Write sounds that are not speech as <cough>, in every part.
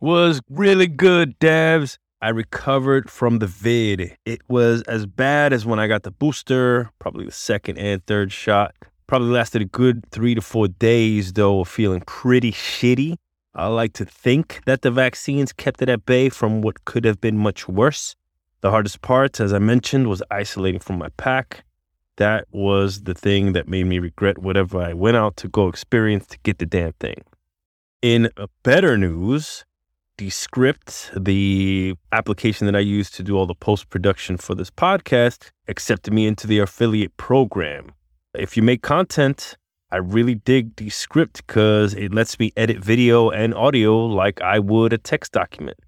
was really good, devs. I recovered from the vid. It was as bad as when I got the booster, probably the second and third shot. Probably lasted a good three to four days, though, feeling pretty shitty. I like to think that the vaccines kept it at bay from what could have been much worse. The hardest part, as I mentioned, was isolating from my pack. That was the thing that made me regret whatever I went out to go experience to get the damn thing. In better news, Descript, the application that I use to do all the post production for this podcast, accepted me into the affiliate program. If you make content, I really dig Descript because it lets me edit video and audio like I would a text document.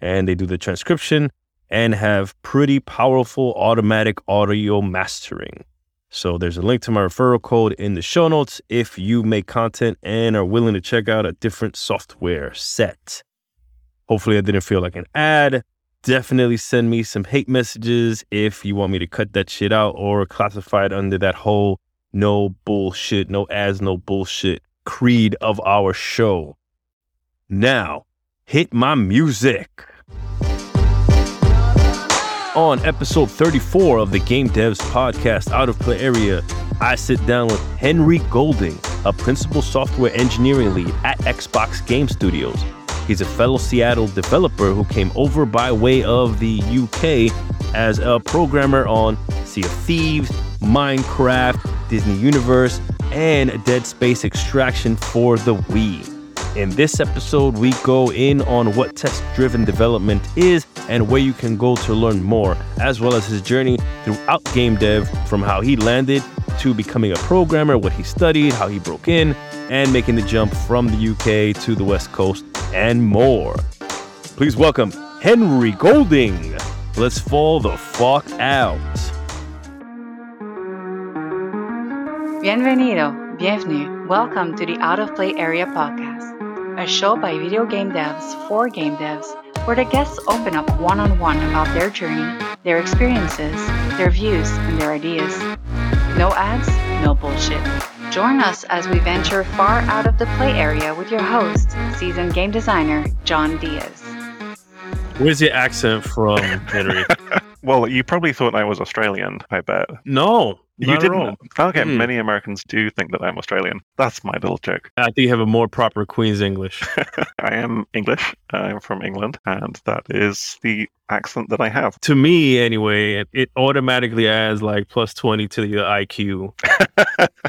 And they do the transcription and have pretty powerful automatic audio mastering. So there's a link to my referral code in the show notes if you make content and are willing to check out a different software set. Hopefully, I didn't feel like an ad. Definitely send me some hate messages if you want me to cut that shit out or classify it under that whole no bullshit, no ads, no bullshit creed of our show. Now, hit my music. On episode 34 of the Game Devs Podcast Out of Play Area, I sit down with Henry Golding, a principal software engineering lead at Xbox Game Studios. He's a fellow Seattle developer who came over by way of the UK as a programmer on Sea of Thieves, Minecraft, Disney Universe, and Dead Space Extraction for the Wii. In this episode, we go in on what test driven development is and where you can go to learn more, as well as his journey throughout game dev from how he landed to becoming a programmer, what he studied, how he broke in, and making the jump from the UK to the West Coast, and more. Please welcome Henry Golding. Let's fall the fuck out. Bienvenido, bienvenue, welcome to the Out of Play Area podcast a show by video game devs for game devs, where the guests open up one on one about their journey, their experiences, their views, and their ideas. No ads, no bullshit. Join us as we venture far out of the play area with your host, seasoned game designer John Diaz. Where's your accent from, Henry? <laughs> well, you probably thought I was Australian, I bet. No, you didn't. Okay, mm. many Americans do think that I'm Australian. That's my little joke. I think you have a more proper Queen's English. <laughs> I am English. I'm from England, and that is the accent that I have. To me, anyway, it, it automatically adds like plus 20 to the IQ.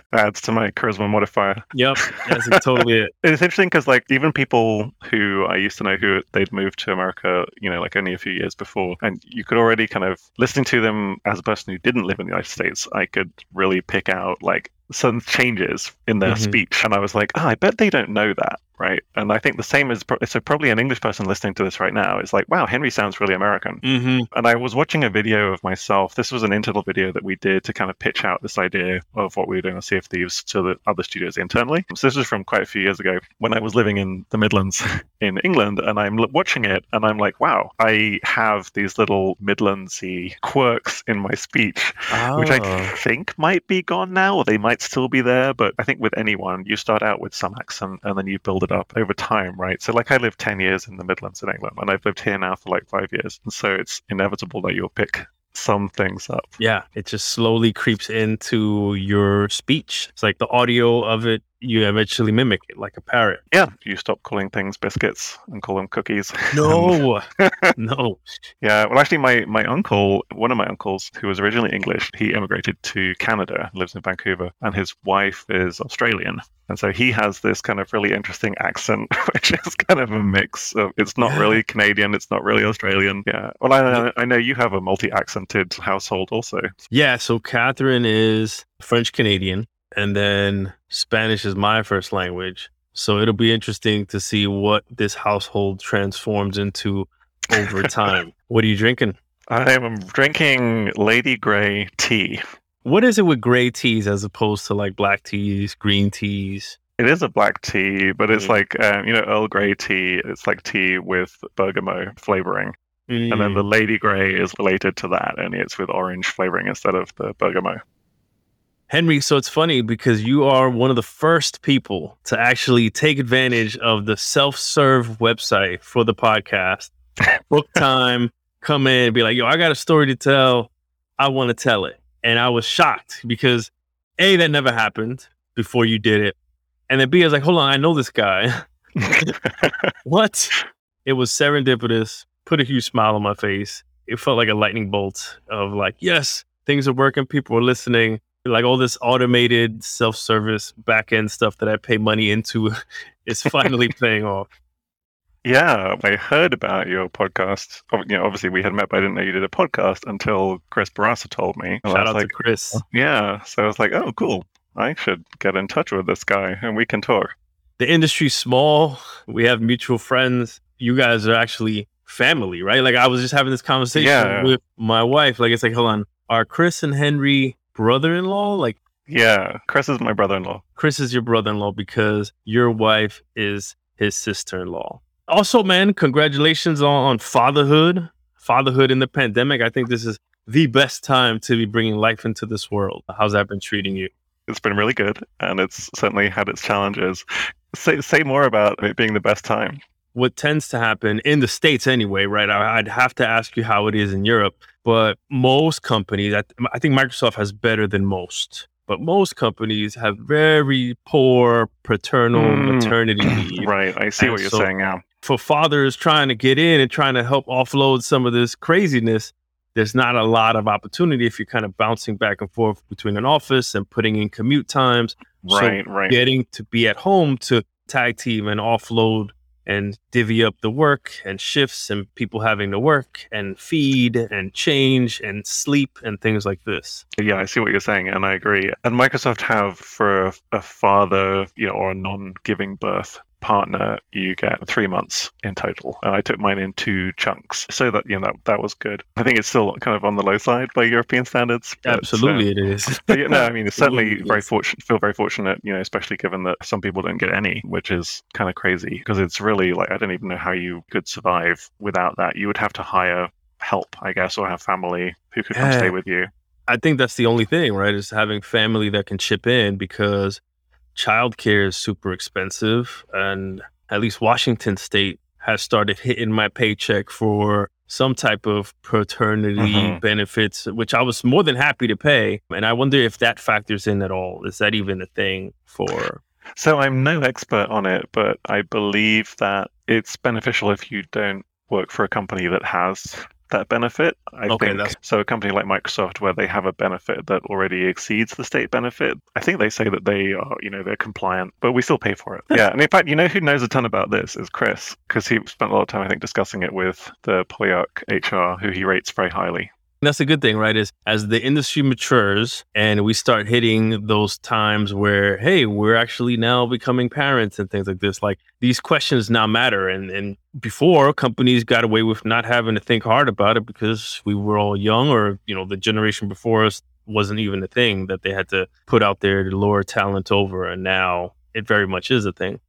<laughs> adds to my charisma modifier. Yep, that's totally it. <laughs> It's interesting because, like, even people who I used to know who they'd moved to America, you know, like only a few years before, and you could already kind of listening to them as a person who didn't live in the United States, I could really pick out like some changes in their mm-hmm. speech. And I was like, oh, I bet they don't know that right? And I think the same is pro- so probably an English person listening to this right now is like, wow, Henry sounds really American. Mm-hmm. And I was watching a video of myself. This was an internal video that we did to kind of pitch out this idea of what we were doing on Sea of Thieves to the other studios internally. So this was from quite a few years ago when I was living in the Midlands <laughs> in England, and I'm watching it, and I'm like, wow, I have these little Midlandsy quirks in my speech, oh. which I oh. think might be gone now, or they might still be there. But I think with anyone, you start out with some accent, and then you build it up over time, right? So, like, I lived 10 years in the Midlands in England, and I've lived here now for like five years. And so it's inevitable that you'll pick some things up. Yeah, it just slowly creeps into your speech. It's like the audio of it you eventually mimic it like a parrot. Yeah, you stop calling things biscuits and call them cookies. No, <laughs> no. Yeah, well, actually, my my uncle, one of my uncles, who was originally English, he immigrated to Canada, lives in Vancouver, and his wife is Australian. And so he has this kind of really interesting accent, <laughs> which is kind of a mix of it's not really Canadian, it's not really Australian. Yeah. Well, I, I know you have a multi accented household also. Yeah. So Catherine is French Canadian and then Spanish is my first language. So it'll be interesting to see what this household transforms into over <laughs> time. what are you drinking? I am drinking Lady Grey tea. What is it with gray teas as opposed to like black teas, green teas? It is a black tea, but it's mm. like um, you know Earl Grey tea. It's like tea with bergamot flavoring, mm. and then the mm. Lady Grey is related to that, and it's with orange flavoring instead of the bergamot. Henry, so it's funny because you are one of the first people to actually take advantage of the self serve website for the podcast. <laughs> Book time, come in, be like, yo, I got a story to tell. I want to tell it. And I was shocked because A, that never happened before you did it. And then B, I was like, hold on, I know this guy. <laughs> what? It was serendipitous, put a huge smile on my face. It felt like a lightning bolt of like, yes, things are working, people are listening. Like all this automated self service back end stuff that I pay money into <laughs> is finally <laughs> paying off. Yeah, I heard about your podcast. You know, obviously we had met, but I didn't know you did a podcast until Chris Barassa told me. And Shout out like, to Chris. Oh. Yeah, so I was like, oh, cool. I should get in touch with this guy and we can talk. The industry's small. We have mutual friends. You guys are actually family, right? Like I was just having this conversation yeah. with my wife. Like it's like, hold on, are Chris and Henry brother-in-law? Like yeah, Chris is my brother-in-law. Chris is your brother-in-law because your wife is his sister-in-law also, man, congratulations on, on fatherhood. Fatherhood in the pandemic. I think this is the best time to be bringing life into this world. How's that been treating you? It's been really good, and it's certainly had its challenges. Say say more about it being the best time. What tends to happen in the states, anyway, right? I'd have to ask you how it is in Europe, but most companies, I think Microsoft has better than most but most companies have very poor paternal mm, <clears throat> maternity leave. Right. I see and what you're so saying now for fathers trying to get in and trying to help offload some of this craziness, there's not a lot of opportunity if you're kind of bouncing back and forth between an office and putting in commute times. Right, so right. Getting to be at home to tag team and offload and divvy up the work and shifts and people having to work and feed and change and sleep and things like this. Yeah, I see what you're saying, and I agree. And Microsoft have for a, father, you know, or a non-giving birth partner, you get three months in total. And I took mine in two chunks. So that, you know, that, that was good. I think it's still kind of on the low side by European standards. But, Absolutely, uh, it is. <laughs> but yeah, no, I mean, it's certainly very fortunate, feel very fortunate, you know, especially given that some people don't get any, which is kind of crazy because it's really like, I don't even know how you could survive without that. You would have to hire help, I guess, or have family who could come yeah. stay with you. I think that's the only thing, right? Is having family that can chip in because childcare is super expensive, and at least Washington State has started hitting my paycheck for some type of paternity mm-hmm. benefits, which I was more than happy to pay. And I wonder if that factors in at all. Is that even a thing for? So I'm no expert on it, but I believe that it's beneficial if you don't work for a company that has that benefit. I okay, think that's... so. A company like Microsoft, where they have a benefit that already exceeds the state benefit, I think they say that they are, you know, they're compliant, but we still pay for it. yeah, and in fact, you know, who knows a ton about this is Chris, because he spent a lot of time, I think, discussing it with the Polyarc HR, who he rates very highly that's a good thing, right? Is as the industry matures and we start hitting those times where, hey, we're actually now becoming parents and things like this, like these questions now matter. And and before companies got away with not having to think hard about it because we were all young or, you know, the generation before us wasn't even a thing that they had to put out there to lure talent over. And now it very much is a thing.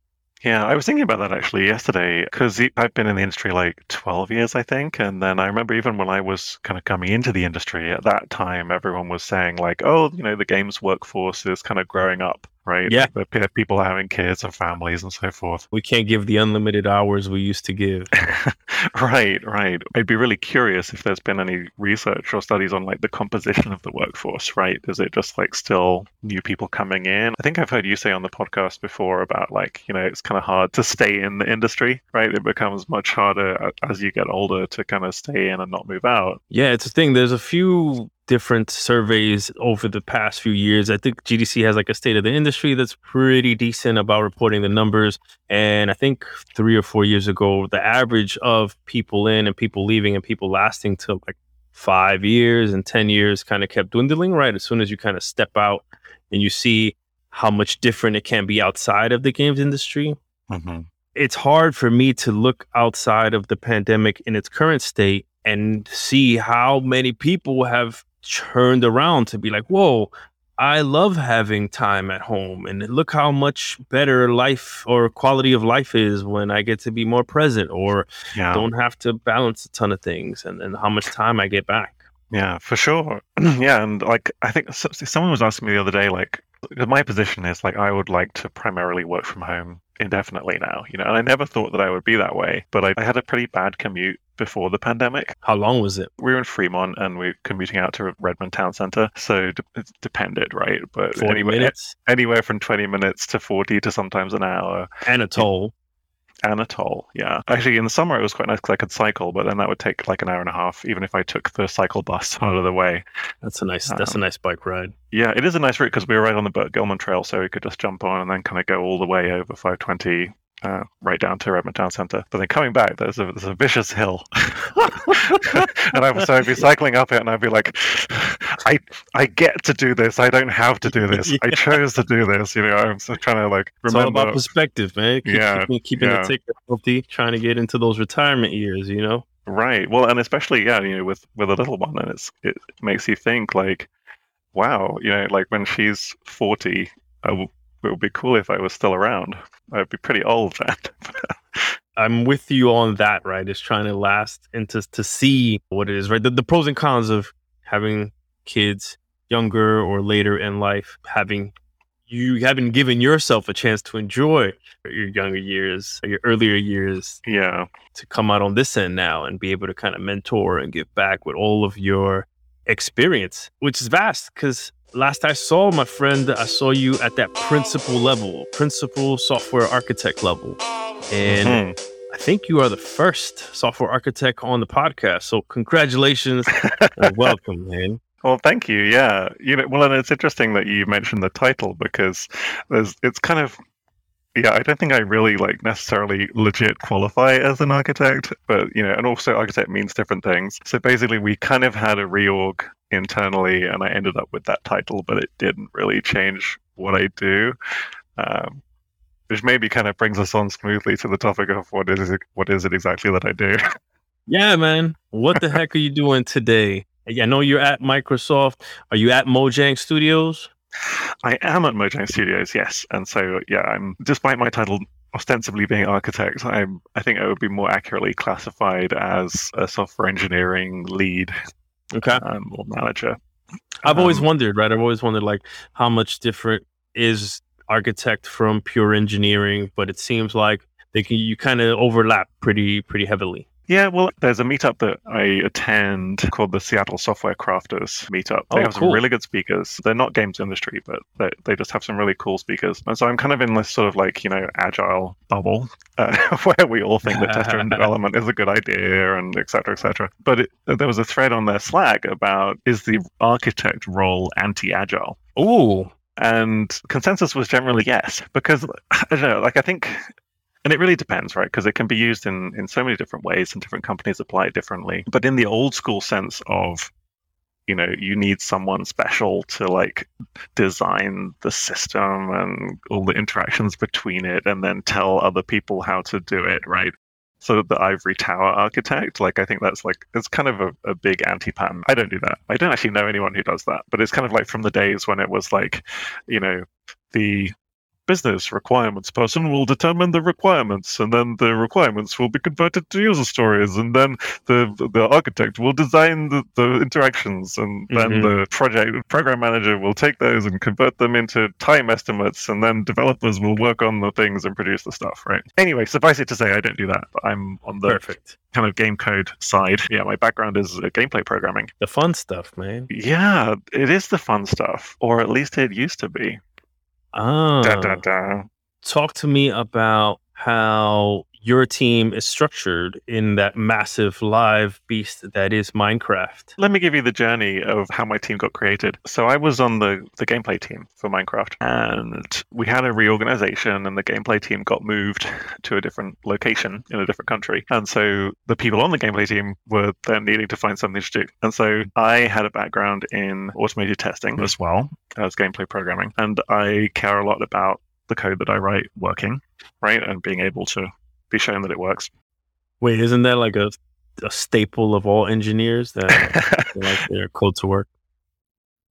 Yeah, I was thinking about that actually yesterday because I've been in the industry like 12 years, I think. And then I remember even when I was kind of coming into the industry at that time, everyone was saying, like, oh, you know, the games workforce is kind of growing up right? Yeah. The people having kids and families and so forth. We can't give the unlimited hours we used to give. <laughs> right, right. I'd be really curious if there's been any research or studies on like the composition of the workforce, right? Is it just like still new people coming in? I think I've heard you say on the podcast before about like, you know, it's kind of hard to stay in the industry, right? It becomes much harder as you get older to kind of stay in and not move out. Yeah, it's a thing. There's a few different surveys over the past few years. I think GDC has like a state of the industry that's pretty decent about reporting the numbers. And I think three or four years ago, the average of people in and people leaving and people lasting to like five years and 10 years kind of kept dwindling, right? As soon as you kind of step out and you see how much different it can be outside of the games industry. Mm-hmm. It's hard for me to look outside of the pandemic in its current state and see how many people have turned around to be like, whoa, I love having time at home. And look how much better life or quality of life is when I get to be more present or yeah. don't have to balance a ton of things and, and how much time I get back. Yeah, for sure. <clears throat> yeah, and like I think someone was asking me the other day, like, my position is like I would like to primarily work from home indefinitely now, you know, and I never thought that I would be that way, but I, I had a pretty bad commute before the pandemic. How long was it? We were in Fremont and we are commuting out to Redmond Town Center, so d- it depended, right? But 40 anyway, minutes anywhere from 20 minutes to 40 to sometimes an hour. and a toll. And a toll, yeah. Actually, in the summer it was quite nice because I could cycle, but then that would take like an hour and a half, even if I took the cycle bus <laughs> out of the way. That's a nice. That's a Um, nice bike ride. Yeah, it is a nice route because we were right on the Burke-Gilman Trail, so we could just jump on and then kind of go all the way over 520 uh, right down to Redmond Town Center. But then coming back, there's a, there's a vicious hill. <laughs> and I, so I'd be cycling up it and I'd be like, I I get to do this. I don't have to do this. I <laughs> chose to do this. You know, I'm so trying to like remember. It's all about perspective, man. Keep, Yeah, keeping, keeping yeah. the ticker healthy, trying to get into those retirement years. You know. Right. Well, and especially yeah, you know, with with a little one, and it's it makes you think like, wow, you know, like when she's forty, I w- it would be cool if I was still around. I'd be pretty old then. <laughs> I'm with you on that, right? It's trying to last and to to see what it is, right? The, the pros and cons of having kids younger or later in life, having you haven't given yourself a chance to enjoy your younger years, your earlier years, yeah. to come out on this end now and be able to kind of mentor and give back with all of your experience, which is vast because last I saw my friend, I saw you at that principal level, principal software architect level. And Mhm. I think you are the first software architect on the podcast. So congratulations <laughs> and welcome, man. Well, thank you. Yeah, you know, well, and it's interesting that you mentioned the title because there's it's kind of yeah. I don't think I really like necessarily legit qualify as an architect, but you know, and also architect means different things. So basically, we kind of had a reorg internally, and I ended up with that title, but it didn't really change what I do. Um, which maybe kind of brings us on smoothly to the topic of what is it, what is it exactly that I do. <laughs> Yeah, man. What the heck are you doing today? I know you're at Microsoft. Are you at Mojang Studios? I am at Mojang Studios, yes, and so yeah, I'm despite my title ostensibly being architect, I'm I think I would be more accurately classified as a software engineering lead Okay. um, or manager. I've always Um, wondered, right? I've always wondered, like, how much different is architect from pure engineering? But it seems like they can you kind of overlap pretty pretty heavily. Yeah, well, there's a meetup that I attend called the Seattle Software Crafters Meetup. They Oh, have some really good speakers. They're not games industry, but they, they just have some really cool speakers. And so I'm kind of in this sort of like, you know, agile bubble uh, <laughs> where we all think that <laughs> test-driven development is a good idea and et cetera, et cetera. But it, there was a thread on their Slack about is the architect role anti-agile? Ooh, and consensus was generally yes because i don't know like i think and it really depends right? Because it can be used in in so many different ways and different companies apply it differently. But in the old school sense of you know you need someone special to like design the system and all the interactions between it and then tell other people how to do it right? So the ivory tower architect like i think that's like it's kind of a, a big anti-pattern. I don't do that. I don't actually know anyone who does that but it's kind of like from the days when it was like you know the business requirements person will determine the requirements and then the requirements will be converted to user stories and then the the architect will design the, the interactions and then Mhm. the project program manager will take those and convert them into time estimates and then developers will work on the things and produce the stuff right anyway suffice it to say i don't do that i'm on the perfect. kind of game code side yeah my background is uh, gameplay programming The fun stuff, man. yeah it is the fun stuff or at least it used to be Ah, da, da, da. talk to me about how your team is structured in that massive live beast that is Minecraft. Let me give you the journey of how my team got created. So I was on the, the gameplay team for Minecraft, and we had a reorganization, and the gameplay team got moved <laughs> to a different location in a different country. And so the people on the gameplay team were then needing to find something to do. And so I had a background in automated testing as well as gameplay programming, and I care a lot about the code that I write working, right, and being able to be shown that it works. Wait, isn't that like a, a staple of all engineers that <laughs> like their code to work?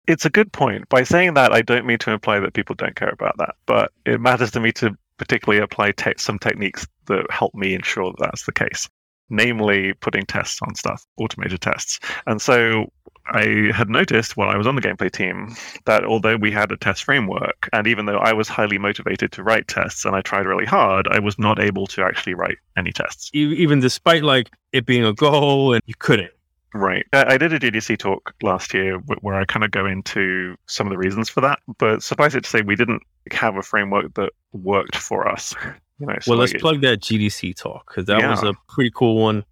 it's a good point. By saying that, I don't mean to imply that people don't care about that, but it matters to me to particularly apply te- some techniques that help me ensure that that's the case. namely putting tests on stuff, automated tests. And so I had noticed while I was on the gameplay team that although we had a test framework, and even though I was highly motivated to write tests and I tried really hard, I was not able to actually write any tests. Even despite like it being a goal and you couldn't. Right. I did a GDC talk last year where I kind of go into some of the reasons for that, but suffice it to say, we didn't have a framework that worked for us. You know, so Well, let's like, plug that GDC talk because that was a pretty cool one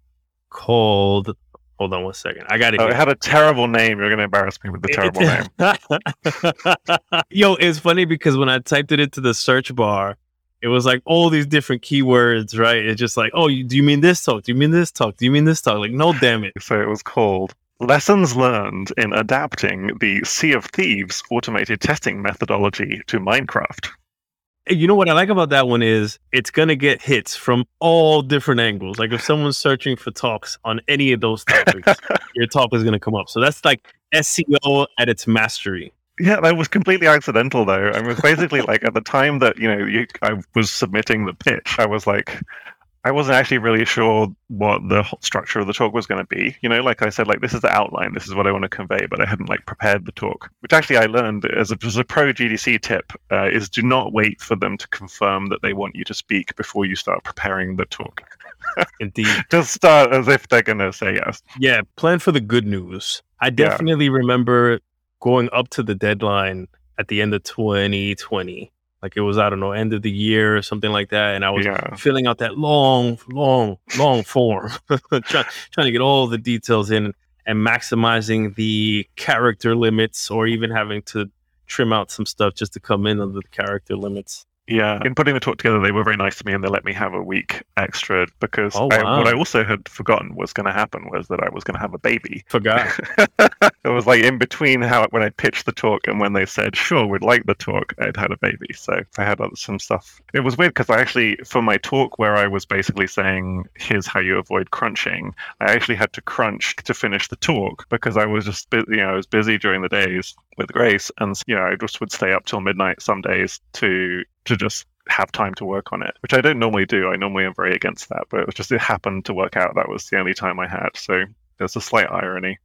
called. Hold on one second. I got it. oh, it had a terrible name. You're going to embarrass me with the terrible name. <laughs> Yo, it's funny because when I typed it into the search bar, it was like all these different keywords, right? It's just like, oh, you, do you mean this talk? Do you mean this talk? Do you mean this talk? Like, no, damn it. So it was called Lessons Learned in Adapting the Sea of Thieves automated testing methodology to Minecraft. You know what I like about that one is it's gonna get hits from all different angles. Like if someone's searching for talks on any of those topics, <laughs> your talk is gonna come up. So that's like SEO at its mastery. Yeah, that was completely accidental though. I was basically like at the time that you know you, I was submitting the pitch, I was like, I wasn't actually really sure what the structure of the talk was going to be. You know, like I said, like this is the outline, this is what I want to convey, but I hadn't like prepared the talk. Which actually I learned as a, as a pro GDC tip uh, is do not wait for them to confirm that they want you to speak before you start preparing the talk. <laughs> Indeed. Just start as if they're going to say yes. Yeah, plan for the good news. I definitely remember going up to the deadline at the end of 2020. Like it was, I don't know, end of the year or something like that. And I was Yeah. filling out that long, long, long form, <laughs> trying, trying to get all the details in and maximizing the character limits or even having to trim out some stuff just to come in under the character limits. Yeah, in putting the talk together, they were very nice to me and they let me have a week extra because Oh, I, what I also had forgotten was going to happen was that I was going to have a baby. Forgot. <laughs> it was like in between how when I pitched the talk and when they said, sure, we'd like the talk, I'd had a baby. So I had some stuff. It was weird because I actually, for my talk where I was basically saying, here's how you avoid crunching, I actually had to crunch to finish the talk because I was just, you know, I was busy during the days with Grace and, you know, I just would stay up till midnight some days to to just have time to work on it, which I don't normally do. I normally am very against that, but it was just it happened to work out. That was the only time I had. So there's a slight irony.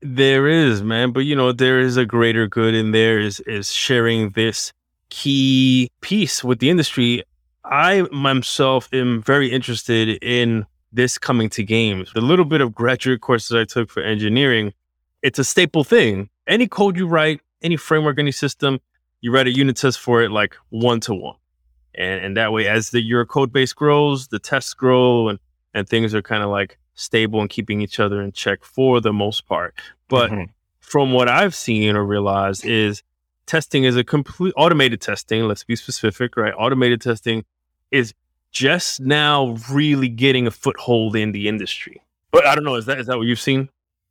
There is, man, but you know, there is a greater good in there is is sharing this key piece with the industry. I myself am very interested in this coming to games. The little bit of graduate courses I took for engineering, it's a staple thing. Any code you write, any framework, any system, you write a unit test for it like one to one. And and that way as the your code base grows, the tests grow and and things are kind of like stable and keeping each other in check for the most part. But Mhm. from what I've seen or realized is testing is a complete automated testing. Let's be specific, right? Automated testing is just now really getting a foothold in the industry. But I don't know. Is that is that what you've seen?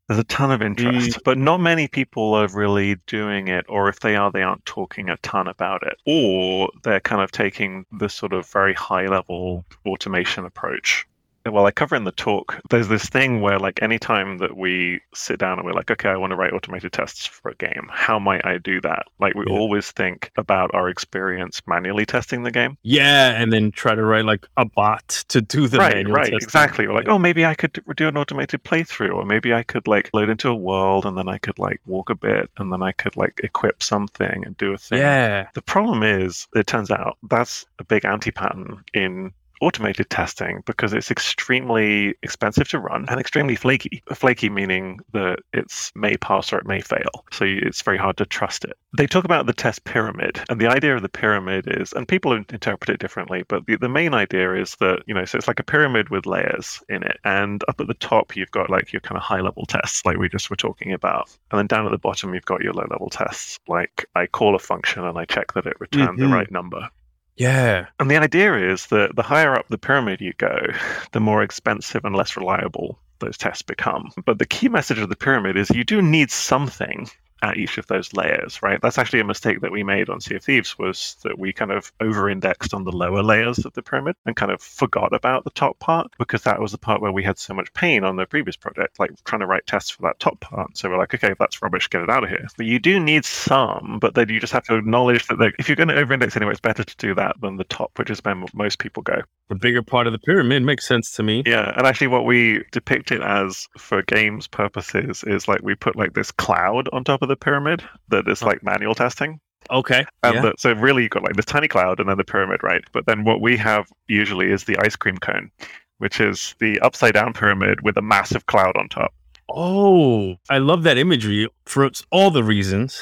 There's a ton of interest, but not many people are really doing it. Or if they are, they aren't talking a ton about it, or they're kind of taking this sort of very high level automation approach. Well, I cover in the talk. There's this thing where, like, anytime that we sit down and we're like, okay, I want to write automated tests for a game, how might I do that? Like, we Yeah. always think about our experience manually testing the game. Yeah, and then try to write like a bot to do the right, manual right, testing. exactly. Or like, oh, maybe I could do an automated playthrough, or maybe I could like load into a world and then I could like walk a bit and then I could like equip something and do a thing. Yeah, The problem is, it turns out that's a big anti-pattern in automated testing because it's extremely expensive to run and extremely flaky. Flaky meaning that it's may pass or it may fail. So it's very hard to trust it. They talk about the test pyramid, and the idea of the pyramid is, and people interpret it differently, but the, the main idea is that, you know, so it's like a pyramid with layers in it. And up at the top, you've got like your kind of high level tests, like we just were talking about. And then down at the bottom, you've got your low level tests, like I call a function and I check that it returned the Mhm. right number. Yeah, And the idea is that the higher up the pyramid you go, <laughs> the more expensive and less reliable those tests become. But the key message of the pyramid is you do need something at each of those layers, right? That's actually a mistake that we made on Sea of Thieves was that we kind of over-indexed on the lower layers of the pyramid and kind of forgot about the top part because that was the part where we had so much pain on the previous project, like trying to write tests for that top part. So we're like, okay, that's rubbish, get it out of here. But you do need some, but then you just have to acknowledge that if you're going to over-index anyway, it's better to do that than the top, which is where most people go. The bigger part of the pyramid makes sense to me. Yeah, and actually, what we depict it as for games purposes is like we put like this cloud on top of the pyramid that is like manual testing. Okay. And yeah. the, so really, you've got like this tiny cloud and then the pyramid, right? But then what we have usually is the ice cream cone, which is the upside down pyramid with a massive cloud on top. Oh, I love that imagery for all the reasons.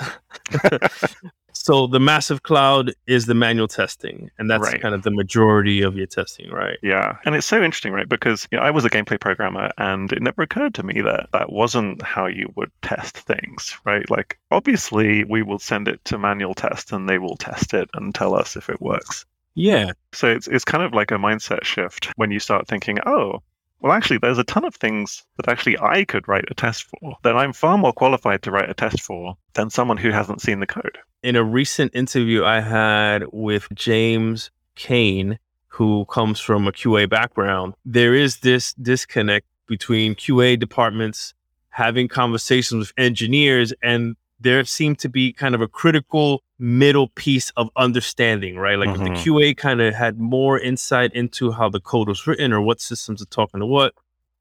<laughs> so the massive cloud is the manual testing, and that's Right. kind of the majority of your testing, right? Yeah, and it's so interesting, right? Because you know, I was a gameplay programmer, and it never occurred to me that that wasn't how you would test things, right? Like, obviously, we will send it to manual test, and they will test it and tell us if it works. Yeah. So it's it's kind of like a mindset shift when you start thinking, oh, well, actually, there's a ton of things that actually I could write a test for that I'm far more qualified to write a test for than someone who hasn't seen the code. In a recent interview I had with James Kane, who comes from a QA background, there is this disconnect between QA departments having conversations with engineers and there seemed to be kind of a critical middle piece of understanding, right? Like if the. Mm-hmm. QA kind of had more insight into how the code was written or what systems are talking to what,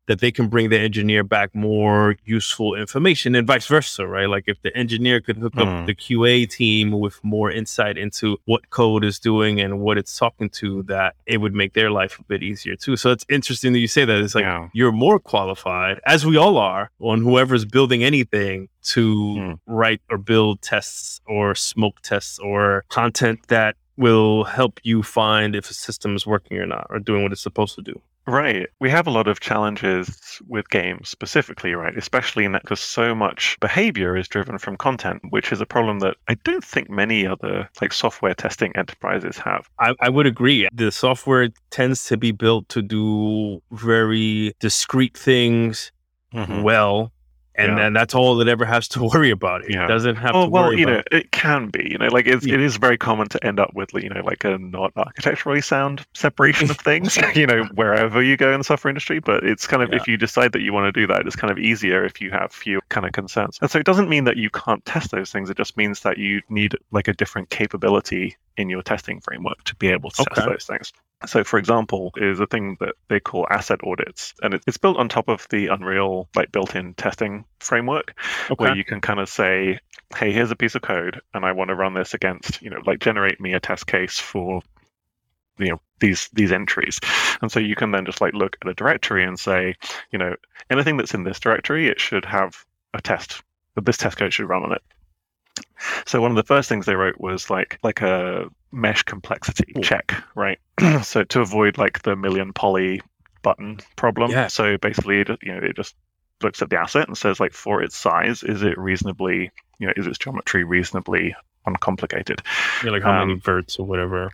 that they can bring the engineer back more useful information and vice versa, right? Like if the engineer could hook up Mm. the QA team with more insight into what code is doing and what it's talking to, that it would make their life a bit easier too. So it's interesting that you say that. It's like Yeah. you're more qualified, as we all are, on whoever's building anything to Mm. write or build tests or smoke tests or content that will help you find if a system is working or not or doing what it's supposed to do. Right. We have a lot of challenges with games specifically, right? Especially in that because so much behavior is driven from content, which is a problem that I don't think many other like software testing enterprises have. I, I would agree. The software tends to be built to do very discrete things mm-hmm. well. And Yeah. then that's all it ever has to <laughs> worry about. It Yeah. doesn't have Oh to well, worry you know, it can be. You know, like it's, Yeah. it is very common to end up with you know like a not architecturally sound separation of <laughs> things. <laughs> you know, wherever you go in the software industry, but it's kind of if you decide that you want to do that, it's kind of easier if you have few kind of concerns. And so it doesn't mean that you can't test those things. It just means that you need like a different capability in your testing framework to be able to test those things. So, for example, is a thing that they call asset audits, and it's built on top of the Unreal like built-in testing framework where you can kind of say, hey, here's a piece of code, and I want to run this against, you know, like generate me a test case for, you know, these these entries. And so you can then just like look at a directory and say, you know, anything that's in this directory, it should have a test. But this test code should run on it. So one of the first things they wrote was like like a mesh complexity Cool. check, right? <clears throat> so to avoid like the million poly button problem. Yeah. So basically, it, you know, it just looks at the asset and says like for its size, is it reasonably, you know, is its geometry reasonably uncomplicated? Yeah, like how many um, verts or whatever.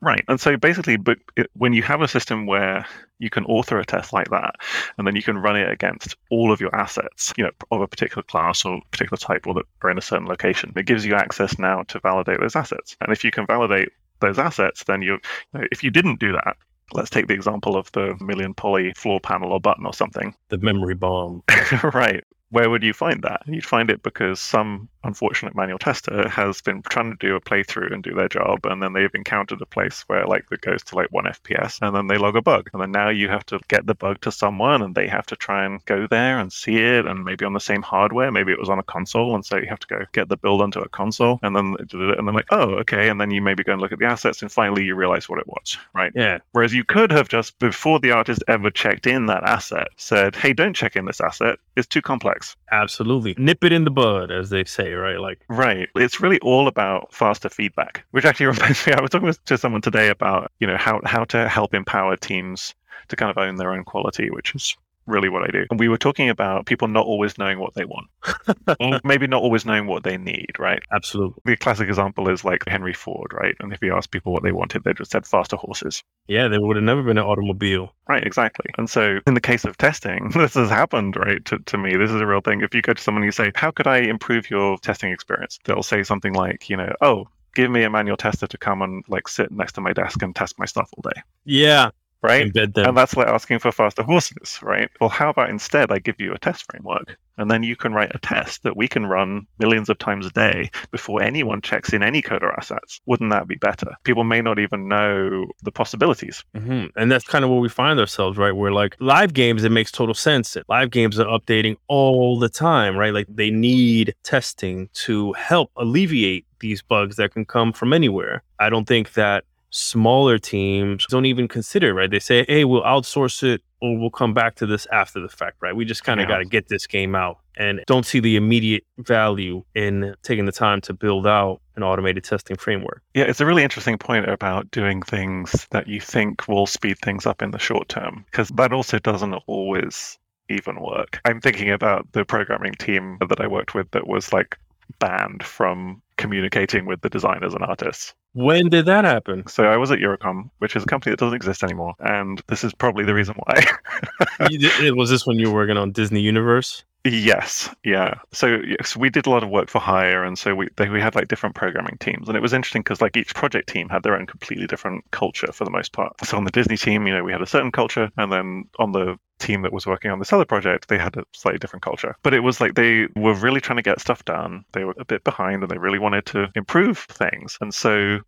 Right. And so basically, but when you have a system where you can author a test like that, and then you can run it against all of your assets, you know, of a particular class or particular type or that are in a certain location, it gives you access now to validate those assets. And if you can validate those assets, then you, you know, if you didn't do that, let's take the example of the million poly floor panel or button or something. The memory bomb. <laughs> right. Where would you find that? You'd find it because some unfortunate manual tester has been trying to do a playthrough and do their job, and then they've encountered a place where like it goes to like one FPS, and then they log a bug, and then now you have to get the bug to someone, and they have to try and go there and see it, and maybe on the same hardware, maybe it was on a console, and so you have to go get the build onto a console, and then and then like oh okay, and then you maybe go and look at the assets, and finally you realize what it was, right? Yeah. Whereas you could have just, before the artist ever checked in that asset, said, hey, don't check in this asset. It's too complex. Absolutely. Nip it in the bud, as they say, right? Like, Right. It's really all about faster feedback, which actually <laughs> reminds me, I was talking to someone today about, you know, how, how to help empower teams to kind of own their own quality, which is really what I do. And we were talking about people not always knowing what they want, <laughs> or maybe not always knowing what they need, right? Absolutely. The classic example is like Henry Ford, right? And if you ask people what they wanted, they just said faster horses. Yeah, there would have never been an automobile. Right, exactly. And so in the case of testing, <laughs> this has happened, right, to, to me. This is a real thing. If you go to someone and you say, How could I improve your testing experience? They'll say something like, you know, oh, give me a manual tester to come and like sit next to my desk and test my stuff all day. Yeah. Right. Embed them. And that's like asking for faster horses, right? Well, how about instead I give you a test framework and then you can write a test that we can run millions of times a day before anyone checks in any code or assets? Wouldn't that be better? People may not even know the possibilities. hmm And that's kind of where we find ourselves, right? Where like live games, it makes total sense. Live games are updating all the time, right? Like they need testing to help alleviate these bugs that can come from anywhere. I don't think that smaller teams don't even consider, right? They say, hey, we'll outsource it or we'll come back to this after the fact, right? We just kind of Yeah. got to get this game out and don't see the immediate value in taking the time to build out an automated testing framework. Yeah, it's a really interesting point about doing things that you think will speed things up in the short term, because that also doesn't always even work. I'm thinking about the programming team that I worked with that was like banned from communicating with the designers and artists. When did that happen? So I was at Eurocom, which is a company that doesn't exist anymore, and this is probably the reason why. <laughs> You- was this when you were working on Disney Universe? Yes, yeah. So yes, we did a lot of work for hire, and so we they, we had like different programming teams, and it was interesting because like each project team had their own completely different culture for the most part. So on the Disney team, you know, we had a certain culture, and then on the team that was working on this other project, they had a slightly different culture. But it was like they were really trying to get stuff done. They were a bit behind, and they really wanted to improve things, and so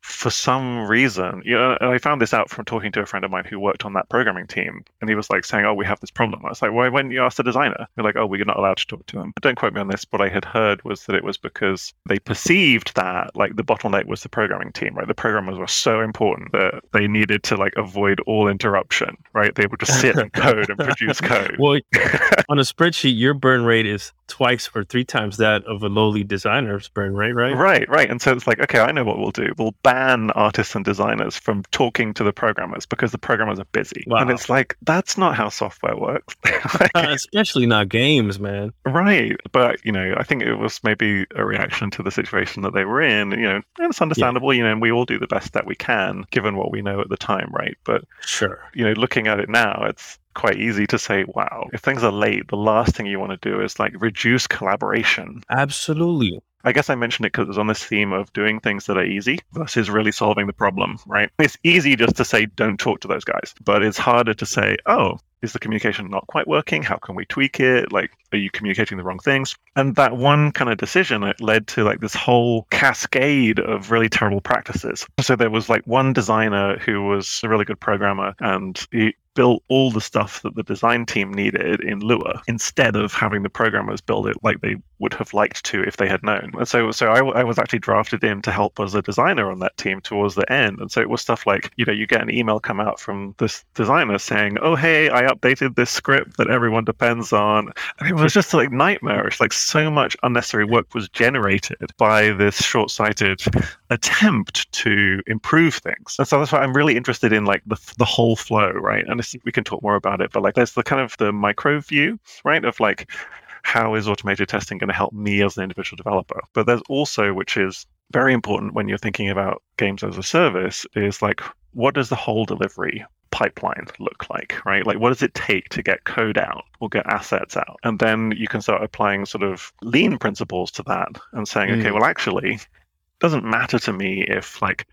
for some reason, you know, I found this out from talking to a friend of mine who worked on that programming team, and he was like saying, "Oh, we have this problem." I was like, "Why? Didn't you ask the designer?" They're like, "Oh, we're not allowed to talk to them." But don't quote me on this. What I had heard was that it was because they perceived that like the bottleneck was the programming team, right? The programmers were so important that they needed to like avoid all interruption, right? They would just sit and <laughs> code and produce code. Well, <laughs> on a spreadsheet, your burn rate is twice or three times that of a lowly designer's burn rate, right? Right, right. And so it's like, okay, I know what we'll do. We'll ban artists and designers from talking to the programmers because the programmers are busy. Wow. And it's like, that's not how software works. <laughs> Like, Uh, especially not games, man. right. But, you know, I think it was maybe a reaction to the situation that they were in. You know, and it's understandable, you know, and we all do the best that we can given what we know at the time, right? But, Sure. you know, looking at it now, it's quite easy to say, wow, if things are late, the last thing you want to do is like reduce collaboration Absolutely. I guess I mentioned it because it was on this theme of doing things that are easy versus really solving the problem, right? It's easy just to say, don't talk to those guys, but it's harder to say, oh, is the communication not quite working? How can we tweak it? Like, are you communicating the wrong things? And that one kind of decision, it led to like this whole cascade of really terrible practices. So there was like one designer who was a really good programmer and he built all the stuff that the design team needed in Lua instead of having the programmers build it like they would have liked to if they had known. And so, so I, I was actually drafted in to help as a designer on that team towards the end. And so it was stuff like, you know, you get an email come out from this designer saying, "Oh, hey, I updated this script that everyone depends on." And it was just like nightmarish. Like so much unnecessary work was generated by this short-sighted attempt to improve things. And so that's why I'm really interested in like the the whole flow, right? And this, we can talk more about it, but like there's the kind of the micro view, right, of like how is automated testing going to help me as an individual developer? But there's also, which is very important when you're thinking about games as a service, is like what does the whole delivery pipeline look like, right? Like what does it take to get code out or get assets out? And then you can start applying sort of lean principles to that and saying, okay, Mm. well actually, it doesn't matter to me if like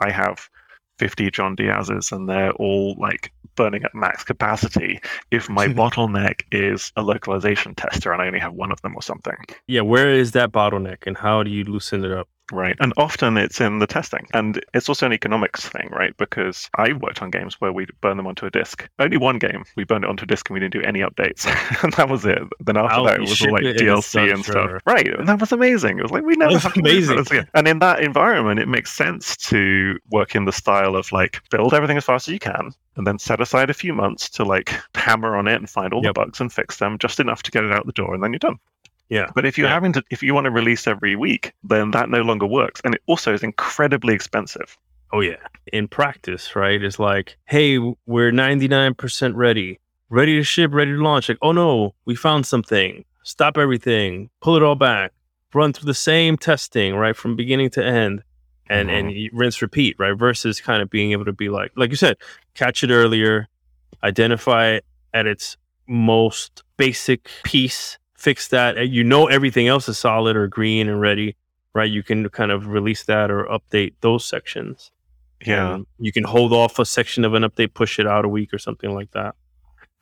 I have 50 John Diaz's and they're all like burning at max capacity if my <laughs> bottleneck is a localization tester and I only have one of them or something. Yeah, where is that bottleneck and how do you loosen it up? Right. And often it's in the testing. And it's also an economics thing, right? Because I worked on games where we burn them onto a disk. Only one game, we burned it onto a disk and we didn't do any updates. <laughs> and that was it. Then after Wow, that, it was all like it and it's DLC and stuff. forever. Right. And that was amazing. It was like, we never have amazing. And in that environment, it makes sense to work in the style of like build everything as fast as you can and then set aside a few months to like hammer on it and find all Yep. the bugs and fix them just enough to get it out the door and then you're done. Yeah. But if you're Yeah. having to, if you want to release every week, then that no longer works, and it also is incredibly expensive. Oh yeah. In practice, right? It's like, hey, we're 99% ready. ready to ship, ready to launch. Like, oh no, we found something. Stop everything, pull it all back, run through the same testing, right, from beginning to end, and Mhm. and rinse repeat, right? Versus kind of being able to be like, like you said, catch it earlier, identify it at its most basic piece, fix that. You know everything else is solid or green and ready, right? You can kind of release that or update those sections. Yeah. You can hold off a section of an update, push it out a week or something like that.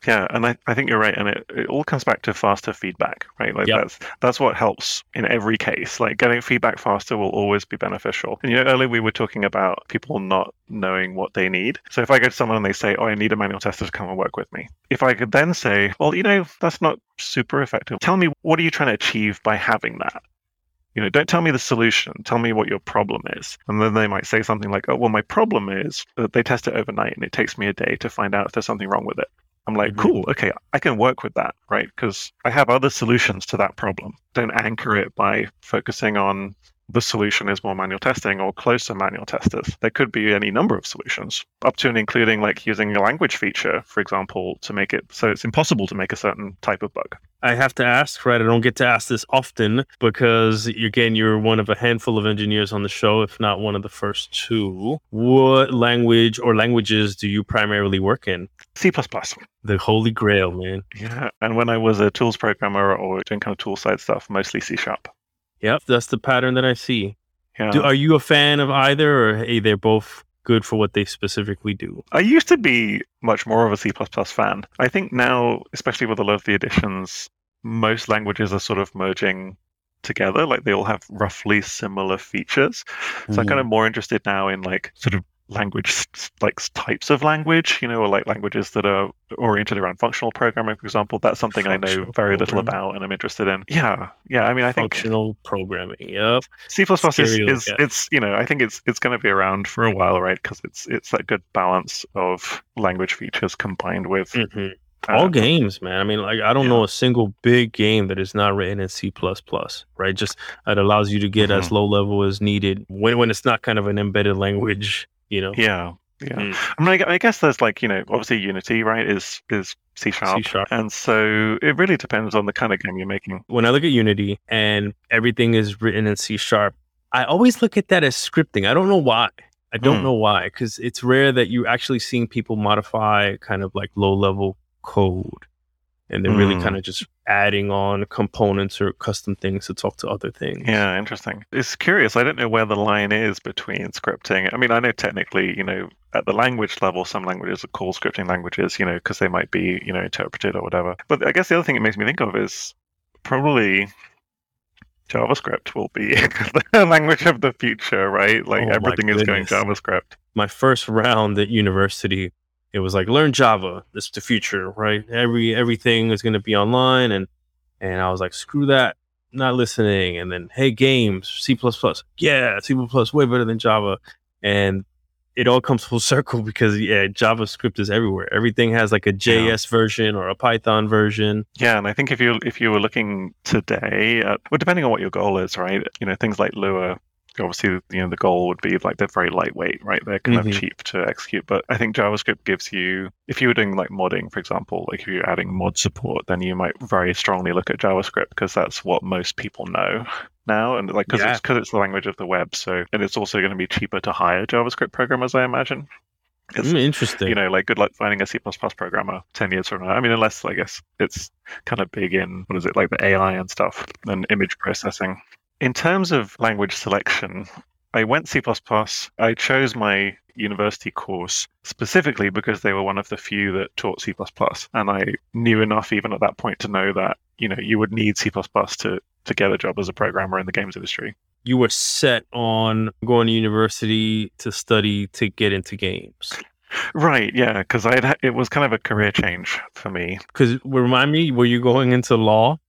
Yeah, and I, I think you're right, and it, it all comes back to faster feedback, right? Like Yep. that's that's what helps in every case. Like getting feedback faster will always be beneficial. And you know, earlier we were talking about people not knowing what they need. So if I go to someone and they say, "Oh, I need a manual tester to come and work with me," if I could then say, "Well, you know, that's not super effective. Tell me what are you trying to achieve by having that." You know, don't tell me the solution. Tell me what your problem is. And then they might say something like, "Oh, well, my problem is that they test it overnight, and it takes me a day to find out if there's something wrong with it." I'm like, Mhm. cool, okay, I can work with that, right? Because I have other solutions to that problem. Don't anchor it by focusing on the solution is more manual testing or closer manual testers. There could be any number of solutions, up to and including like using a language feature, for example, to make it so it's impossible to make a certain type of bug. I have to ask, right? I don't get to ask this often because, again, you're one of a handful of engineers on the show, if not one of the first two. What language or languages do you primarily work in? C++. The holy grail, man. Yeah. And when I was a tools programmer or doing kind of tool side stuff, mostly C sharp. Yep, that's the pattern that I see. Yeah. Do, are you a fan of either, or hey, they're both good for what they specifically do? I used to be much more of a C++ fan. I think now, especially with a lot of the additions, most languages are sort of merging together. Like they all have roughly similar features. So I'm kind of mm. more interested now in like sort of language, like types of language, you know, or like languages that are oriented around functional programming, for example. That's something I know very little about and I'm interested in. Yeah. Yeah. I mean, I think functional programming. Yep. C++ is, is yeah. it's you know I think it's it's going to be around for a while, right? Because it's it's that good balance of language features combined with hmm uh, All games, man. I mean, like I don't yeah. know a single big game that is not written in C++, right? Just it allows you to get as Mm-hmm. low level as needed when when it's not kind of an embedded language, you know. Yeah, yeah. Mm. I mean, I, I guess there's like you know, obviously Unity, right? Is is C sharp, C-sharp. and so it really depends on the kind of game you're making. When I look at Unity and everything is written in C sharp, I always look at that as scripting. I don't know why. I don't Hmm. know why, because it's rare that you're actually seeing people modify kind of like low level code. And they're really Hmm. kind of just adding on components or custom things to talk to other things. Yeah, interesting. It's curious. I don't know where the line is between scripting. I mean, I know technically, you know, at the language level, some languages are called scripting languages, you know, because they might be, you know, interpreted or whatever. But I guess the other thing it makes me think of is probably JavaScript will be <laughs> the language of the future, right? Like Oh everything is going. JavaScript. my first round at university, it was like learn Java. This is the future, right? Every everything is going to be online, and and I was like, screw that, not listening. And then hey, games, C plus plus, yeah, C plus plus, way better than Java, and it all comes full <laughs> circle because yeah, JavaScript is everywhere. Everything has like a JS version or a Python version. Yeah, and I think if you if you were looking today, at, well, depending on what your goal is, right? You know, things like Lua, obviously, you know, the goal would be like they're very lightweight, right? They're kind Mhm. of cheap to execute. But I think JavaScript gives you, if you were doing like modding, for example, like if you're adding mod support, then you might very strongly look at JavaScript because that's what most people know now, and like because Yeah. it's because it's the language of the web. So, and it's also going to be cheaper to hire JavaScript programmers, I imagine. It's, Mm, interesting. you know, like good luck finding a C++ programmer 10 years from now. I mean, unless I guess it's kind of big in, what is it, like the AI and stuff and image processing. In terms of language selection, I went C++. I chose my university course specifically because they were one of the few that taught C++. And I knew enough even at that point to know that, you know, you would need C++ to, to get a job as a programmer in the games industry. you were set on going to university to study to get into games. Right, yeah, because I it was kind of a career change for me. Because remind me, were you going into law?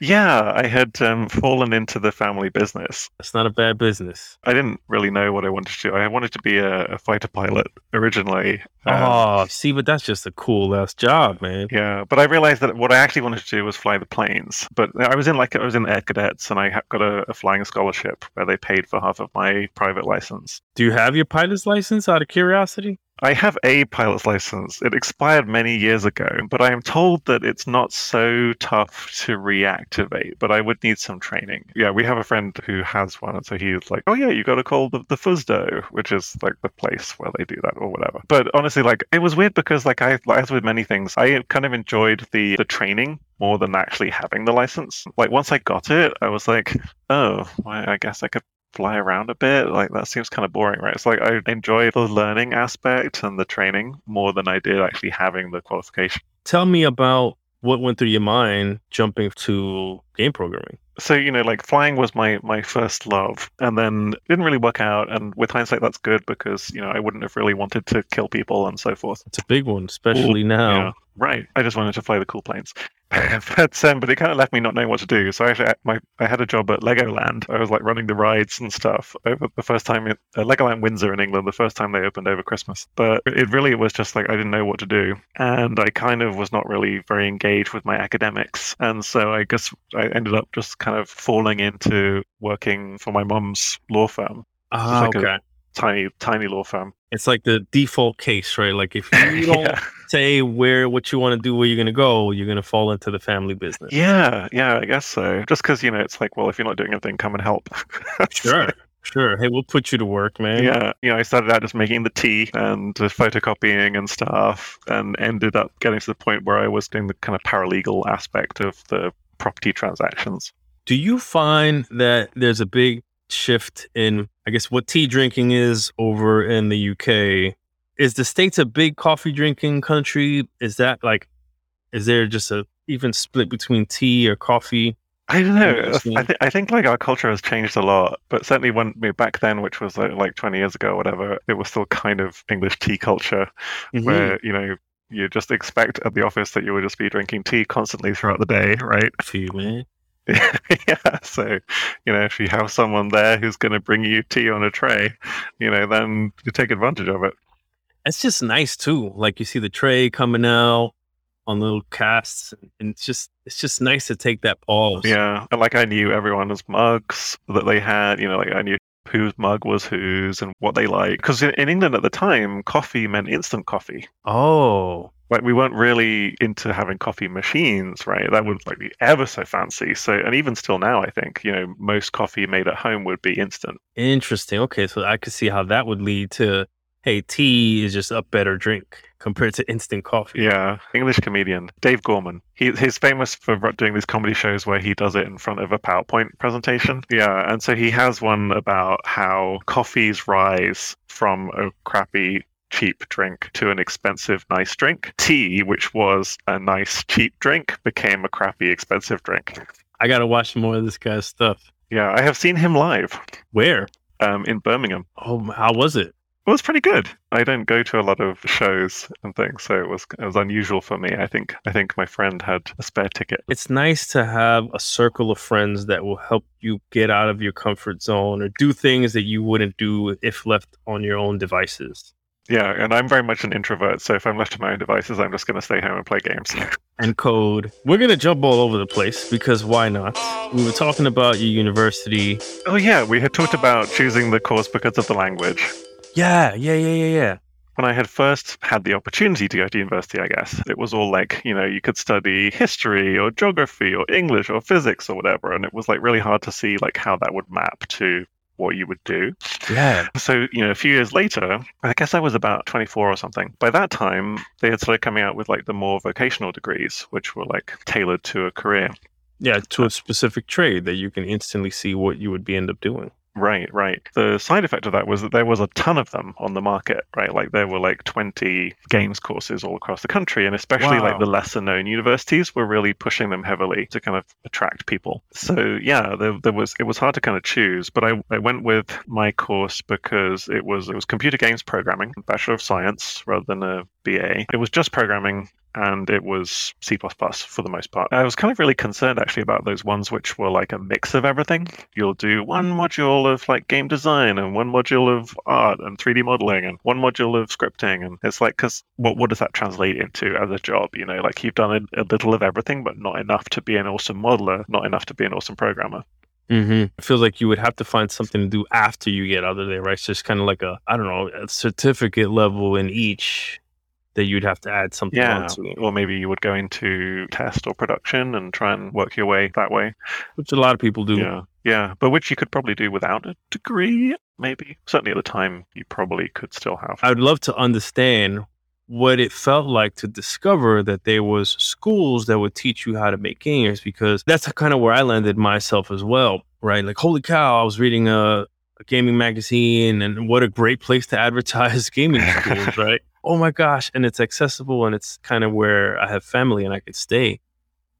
Yeah, I had um, fallen into the family business. That's not a bad business. I didn't really know what I wanted to do. I wanted to be a, a fighter pilot originally. um, oh, see, but that's just a cool ass job, man. Yeah, but I realized that what I actually wanted to do was fly the planes. But I was in like I was in air cadets, and I got a, a flying scholarship where they paid for half of my private license. Do you have your pilot's license out of curiosity? I have a pilot's license. It expired many years ago, but I am told that it's not so tough to reactivate, but I would need some training. Yeah, we have a friend who has one, and so he's like, oh, yeah, you got to call the, the FSDO, which is like the place where they do that or whatever. But honestly, like, it was weird because, like, I, as with many things, I kind of enjoyed the, the training more than actually having the license. Like, once I got it, I was like, oh, well, I guess I could fly around a bit. Like that seems kind of boring, right? It's like I enjoy the learning aspect and the training more than I did actually having the qualification. Tell me about what went through your mind jumping to game programming. So you know, like flying was my my first love, and then didn't really work out. And with hindsight, that's good because you know I wouldn't have really wanted to kill people and so forth. It's a big one, especially Ooh, now. Yeah, right. I just wanted to fly the cool planes. <laughs> but um, but it kind of left me not knowing what to do. So actually, I, my I had a job at Legoland. I was like running the rides and stuff over the first time uh, Legoland Windsor in England. The first time they opened over Christmas, but it really was just like I didn't know what to do, and I kind of was not really very engaged with my academics, and so I guess I ended up just kind of falling into working for my mom's law firm. Ah, like okay. tiny tiny law firm. It's like the default case, right? Like if you <laughs> don't yeah. Say where what you want to do, where you're going to go, you're going to fall into the family business. Yeah, yeah, I guess so. Just because you know, it's like, well, if you're not doing anything, come and help. <laughs> sure. Sure. Hey, we'll put you to work, man. Yeah. You know, I started out just making the tea and photocopying and stuff, and ended up getting to the point where I was doing the kind of paralegal aspect of the property transactions. Do you find that there's a big shift in, I guess, what tea drinking is over in the UK. Is the States a big coffee drinking country? Is that like, is there just a even split between tea or coffee? I don't know. I, th- I think like our culture has changed a lot, but certainly when back then, which was like, like 20 years ago or whatever, it was still kind of English tea culture mm-hmm. where, you know, you just expect at the office that you would just be drinking tea constantly throughout the day, right? Tea, man. <laughs> yeah, so you know, if you have someone there who's going to bring you tea on a tray, you know, then you take advantage of it. It's just nice too. Like you see the tray coming out on little casts, and it's just it's just nice to take that pause. Yeah, and like I knew everyone's mugs that they had. You know, like I knew whose mug was whose and what they like. Because in, in England at the time, coffee meant instant coffee. Oh, like we weren't really into having coffee machines, right? That would like be ever so fancy. So, and even still now, I think you know most coffee made at home would be instant. Interesting. Okay, so I could see how that would lead to hey, tea is just a better drink compared to instant coffee. Yeah, English comedian Dave Gorman. He, he's famous for doing these comedy shows where he does it in front of a PowerPoint presentation. Yeah, and so he has one about how coffees rise from a crappy cheap drink to an expensive, nice drink. Tea, which was a nice, cheap drink, became a crappy, expensive drink. I got to watch more of this guy's stuff. Yeah, I have seen him live. Where? Um, in Birmingham. Oh, how was it? It was pretty good. I don't go to a lot of shows and things, so it was it was unusual for me. I think I think my friend had a spare ticket. It's nice to have a circle of friends that will help you get out of your comfort zone or do things that you wouldn't do if left on your own devices. Yeah, and I'm very much an introvert, so if I'm left to my own devices, I'm just going to stay home and play games. <laughs> and code. We're going to jump all over the place because why not? We were talking about your university. Oh, yeah, we had talked about choosing the course because of the language. Yeah, yeah, yeah, yeah, yeah. When I had first had the opportunity to go to university, I guess, it was all like, you know, you could study history or geography or English or physics or whatever. And it was like really hard to see like how that would map to what you would do. Yeah. So, you know, a few years later, I guess I was about 24 or something. By that time, they had started coming out with like the more vocational degrees, which were like tailored to a career. Yeah, to a specific trade that you can instantly see what you would be end up doing. Right, right. The side effect of that was that there was a ton of them on the market, right? Like there were like 20 games courses all across the country, and especially wow. like the lesser known universities were really pushing them heavily to kind of attract people. So yeah, there, there was it was hard to kind of choose, but I, I went with my course because it was it was computer games programming, Bachelor of Science rather than a BA. It was just programming and it was C for the most part. I was kind of really concerned actually about those ones which were like a mix of everything. You'll do one module of like game design and one module of art and 3D modeling and one module of scripting. And it's like, because what, what does that translate into as a job? You know, like you've done a, a little of everything, but not enough to be an awesome modeler, not enough to be an awesome programmer. Mm-hmm. It feels like you would have to find something to do after you get out of there, right? So it's just kind of like a, I don't know, a certificate level in each that you'd have to add something Yeah, onto, or maybe you would go into test or production and try and work your way that way. which a lot of people do. Yeah, yeah, but which you could probably do without a degree, maybe. Certainly at the time, you probably could still have. I would love to understand what it felt like to discover that there was schools that would teach you how to make games because that's kind of where I landed myself as well, right? Like, holy cow, I was reading a, a gaming magazine and what a great place to advertise <laughs> gaming schools, right? Oh my gosh. And it's accessible and it's kind of where I have family and I could stay.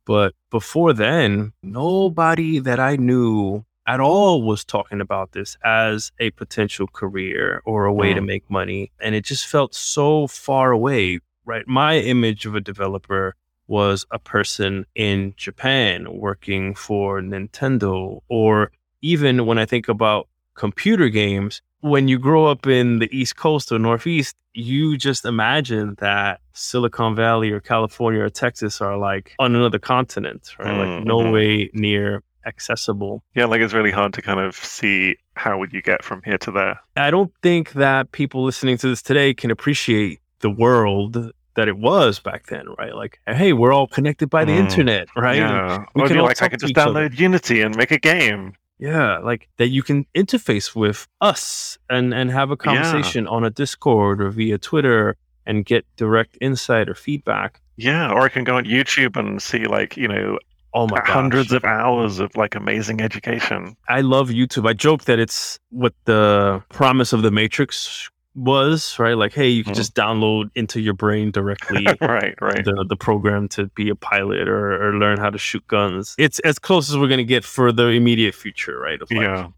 But before then, nobody that I knew at all was talking about this as a potential career or a way to Mm. make money. And it just felt so far away, right? My image of a developer was a person in Japan working for Nintendo, or even when I think about computer games, when you grow up in the East Coast or Northeast, you just imagine that Silicon Valley or California or Texas are like on another continent, right? Like no way near accessible. Yeah, like it's really hard to kind of see how would you get from here to there. I don't think that people listening to this today can appreciate the world that it was back then, right? Like, hey, we're all connected by the Mm. internet, right? Yeah, we or can all like, I can just each other. download Unity and make a game. Yeah, like that you can interface with us and and have a conversation on a Discord or via Twitter and get direct insight or feedback. Yeah, or I can go on YouTube and see like you know Oh my gosh. hundreds of hours of like amazing education. I love YouTube. I joke that it's what the promise of the Matrix was, right? Like, hey, you can Mhm. just download into your brain directly <laughs> right, right. the, the program to be a pilot or, or learn how to shoot guns. It's as close as we're going to get for the immediate future, right? Of like, yeah,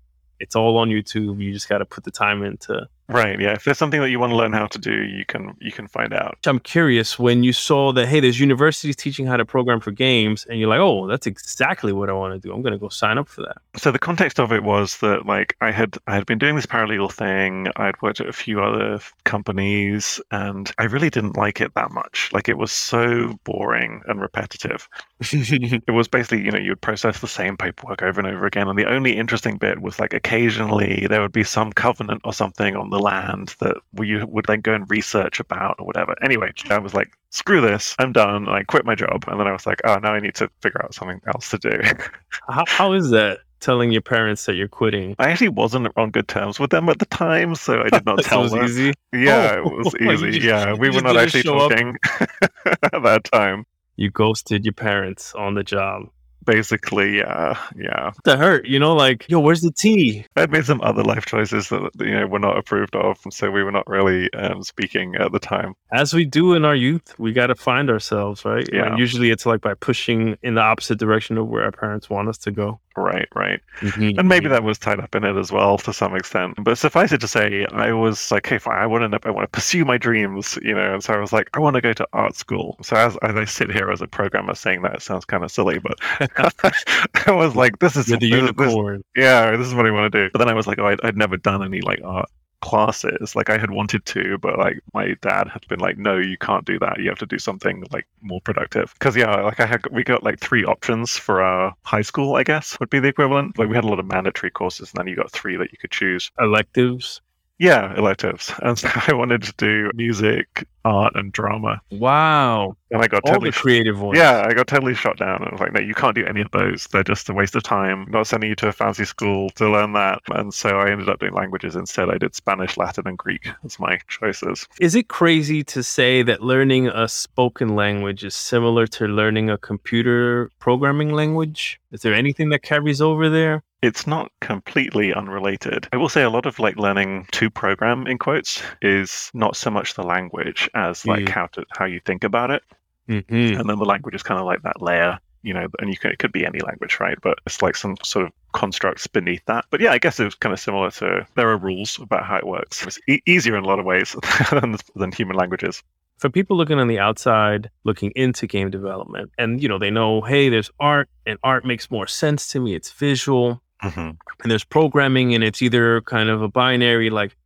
It's all on YouTube. You just got to put the time into. Right. Yeah, if there's something that you want to learn how to do, you can you can find out. I'm curious when you saw that, hey, there's universities teaching how to program for games, and you're like, oh, that's exactly what I want to do. I'm going to go sign up for that. So the context of it was that like I had I had been doing this paralegal thing. I'd worked at a few other companies, and I really didn't like it that much. Like it was so boring and repetitive. <laughs> It was basically, you know, you would process the same paperwork over and over again. And the only interesting bit was like occasionally there would be some covenant or something on the land that you would then go and research about or whatever. Anyway, I was like, screw this, I'm done. And I quit my job. And then I was like, oh, now I need to figure out something else to do. <laughs> how, how is that telling your parents that you're quitting? I actually wasn't on good terms with them at the time, so I did not <laughs> tell it them. easy. Yeah, Oh, it was <laughs> easy. just- yeah, we were not actually talking at that time. You ghosted your parents on the job. Basically, yeah, yeah. That hurt, you know, like, yo, where's the tea? I'd made some other life choices that you know were not approved of, so we were not really um, speaking at the time. As we do in our youth, we got to find ourselves, right? Yeah. And usually it's like by pushing in the opposite direction of where our parents want us to go. Right, right. Mm-hmm, and maybe mm-hmm. that was tied up in it as well to some extent. But suffice it to say, I was like, hey, fine, I want to, I want to pursue my dreams, you know. And so I was like, I want to go to art school. So as, as I sit here as a programmer saying that, it sounds kind of silly, but <laughs> <laughs> I was like, this is You're the this- this- unicorn. yeah, this is what I want to do. But then I was like, oh, I'd, I'd never done any like art classes. Like I had wanted to, but like my dad had been like, no, you can't do that. You have to do something like more productive. Because yeah, like I had, we got like three options for our high school. I guess would be the equivalent. Like we had a lot of mandatory courses, and then you got three that you could choose. Electives. Yeah, electives. <laughs> And so I wanted to do music, art, and drama. Wow. And I got All totally the creative ones. yeah, I got totally shot down. I was like, no, you can't do any of those. They're just a waste of time. I'm not sending you to a fancy school to learn that. And so I ended up doing languages instead. I did Spanish, Latin, and Greek as my choices. Is it crazy to say that learning a spoken language is similar to learning a computer programming language? Is there anything that carries over there? It's not completely unrelated. I will say a lot of like learning to program in quotes is not so much the language as like Mm. how to how you think about it. Mm-hmm. And then the language is kind of like that layer you know, and you can, it could be any language, right? But it's like some sort of constructs beneath that. But yeah, I guess it's kind of similar to there are rules about how it works. It's e- easier in a lot of ways <laughs> than, than human languages. For people looking on the outside, looking into game development, and you know, they know, hey, there's art, and art makes more sense to me. It's visual, Mm-hmm. and there's programming, and it's either kind of a binary, like,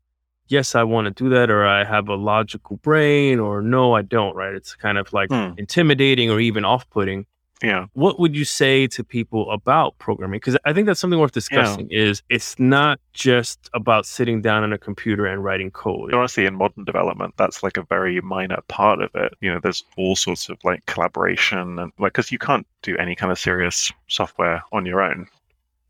yes, I want to do that, or I have a logical brain, or no, I don't. Right? It's kind of like Hmm. intimidating or even off-putting. Yeah. What would you say to people about programming? Because I think that's something worth discussing. Is it's not just about sitting down on a computer and writing code. Honestly, in modern development, that's like a very minor part of it. You know, there's all sorts of like collaboration and like because you can't do any kind of serious software on your own.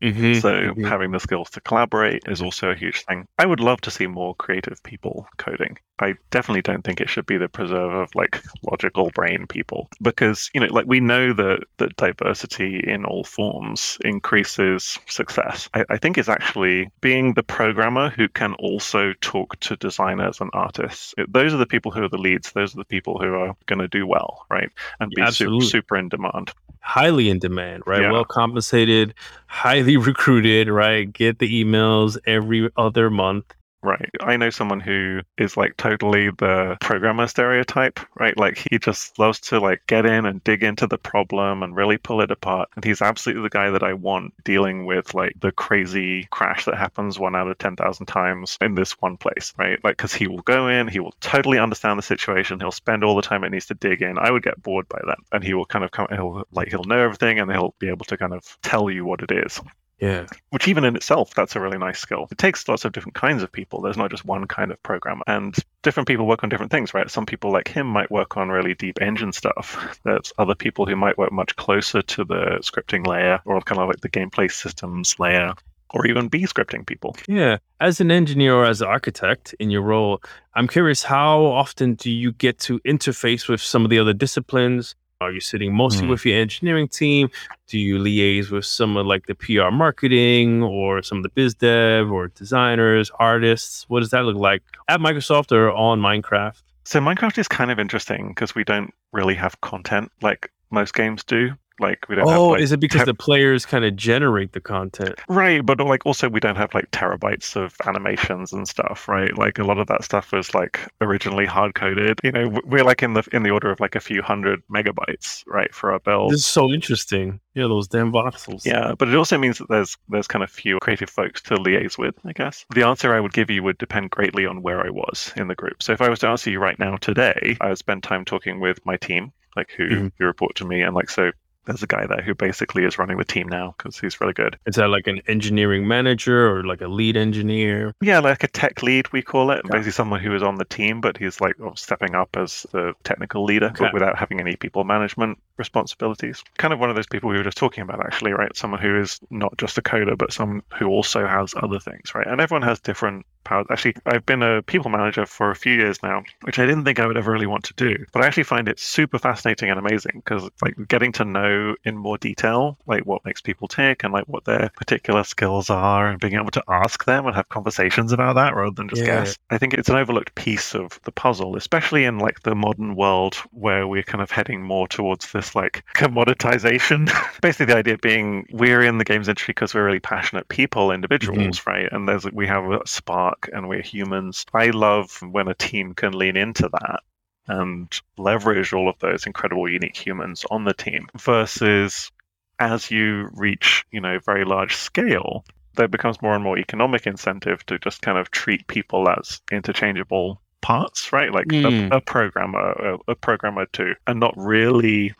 Mm-hmm. So Mhm. having the skills to collaborate is also a huge thing. I would love to see more creative people coding. I definitely don't think it should be the preserve of like logical brain people because you know like we know that that diversity in all forms increases success. I, I think it's actually being the programmer who can also talk to designers and artists. It- those are the people who are the leads. Those are the people who are going to do well, right? And be Absolutely. super in demand. Highly in demand, right? Yeah. Well compensated, highly <laughs> recruited, right? Get the emails every other month. Right. I know someone who is like totally the programmer stereotype, right? Like he just loves to like get in and dig into the problem and really pull it apart. And he's absolutely the guy that I want dealing with like the crazy crash that happens one out of 10,000 times in this one place, right? Like, cause he will go in, he will totally understand the situation. He'll spend all the time it needs to dig in. I would get bored by that. And he will kind of come, he'll like, he'll know everything and he'll be able to kind of tell you what it is Yeah. which even in itself that's a really nice skill it takes lots of different kinds of people there's not just one kind of programmer and different people work on different things right some people like him might work on really deep engine stuff <laughs> there's other people who might work much closer to the scripting layer or kind of like the gameplay systems layer or even be scripting people Yeah. As an engineer or as an architect in your role, I'm curious how often do you get to interface with some of the other disciplines? Are you sitting mostly Hmm. with your engineering team? Do you liaise with some of like the PR marketing or some of the biz dev or designers, artists? What does that look like at Microsoft or on Minecraft? so minecraft is kind of interesting because we don't really have content like most games do like we don't have Oh, like is it because te- the players kind of generate the content? Right, but like also we don't have like terabytes of animations and stuff, right? Like a lot of that stuff was like originally hard coded. You know, we're like in the in the order of like a few hundred megabytes, right, for our build. This is so interesting. Yeah, those damn voxels. Yeah, but it also means that there's there's kind of few creative folks to liaise with, I guess. The answer I would give you would depend greatly on where I was in the group. So if I was to answer you right now today, I would spend time talking with my team, like who, Mhm. who report to me, and like so there's a guy there who basically is running the team now because he's really good. Is that like an engineering manager or like a lead engineer? Yeah, like a tech lead, we call it. Okay. Basically, someone who is on the team, but he's like stepping up as the technical leader, Okay. but without having any people management responsibilities. Kind of one of those people we were just talking about, actually, right? Someone who is not just a coder, but someone who also has other things, right? And everyone has different powers. Actually, I've been a people manager for a few years now, which I didn't think I would ever really want to do, but I actually find it super fascinating and amazing because, like, getting to know in more detail, like, what makes people tick and like what their particular skills are, and being able to ask them and have conversations about that rather than just Yeah. guess. I think it's an overlooked piece of the puzzle, especially in like the modern world where we're kind of heading more towards this like <laughs> commoditization. <laughs> Basically, the idea being we're in the games industry because we're really passionate people, mm-hmm. individuals, right? And there's we have a spark and we're humans. I love when a team can lean into that and leverage all of those incredible unique humans on the team versus as you reach, you know, very large scale, there becomes more and more economic incentive to just kind of treat people as interchangeable parts, right? Like Mm. a, a programmer, a, a programmer too, and not really.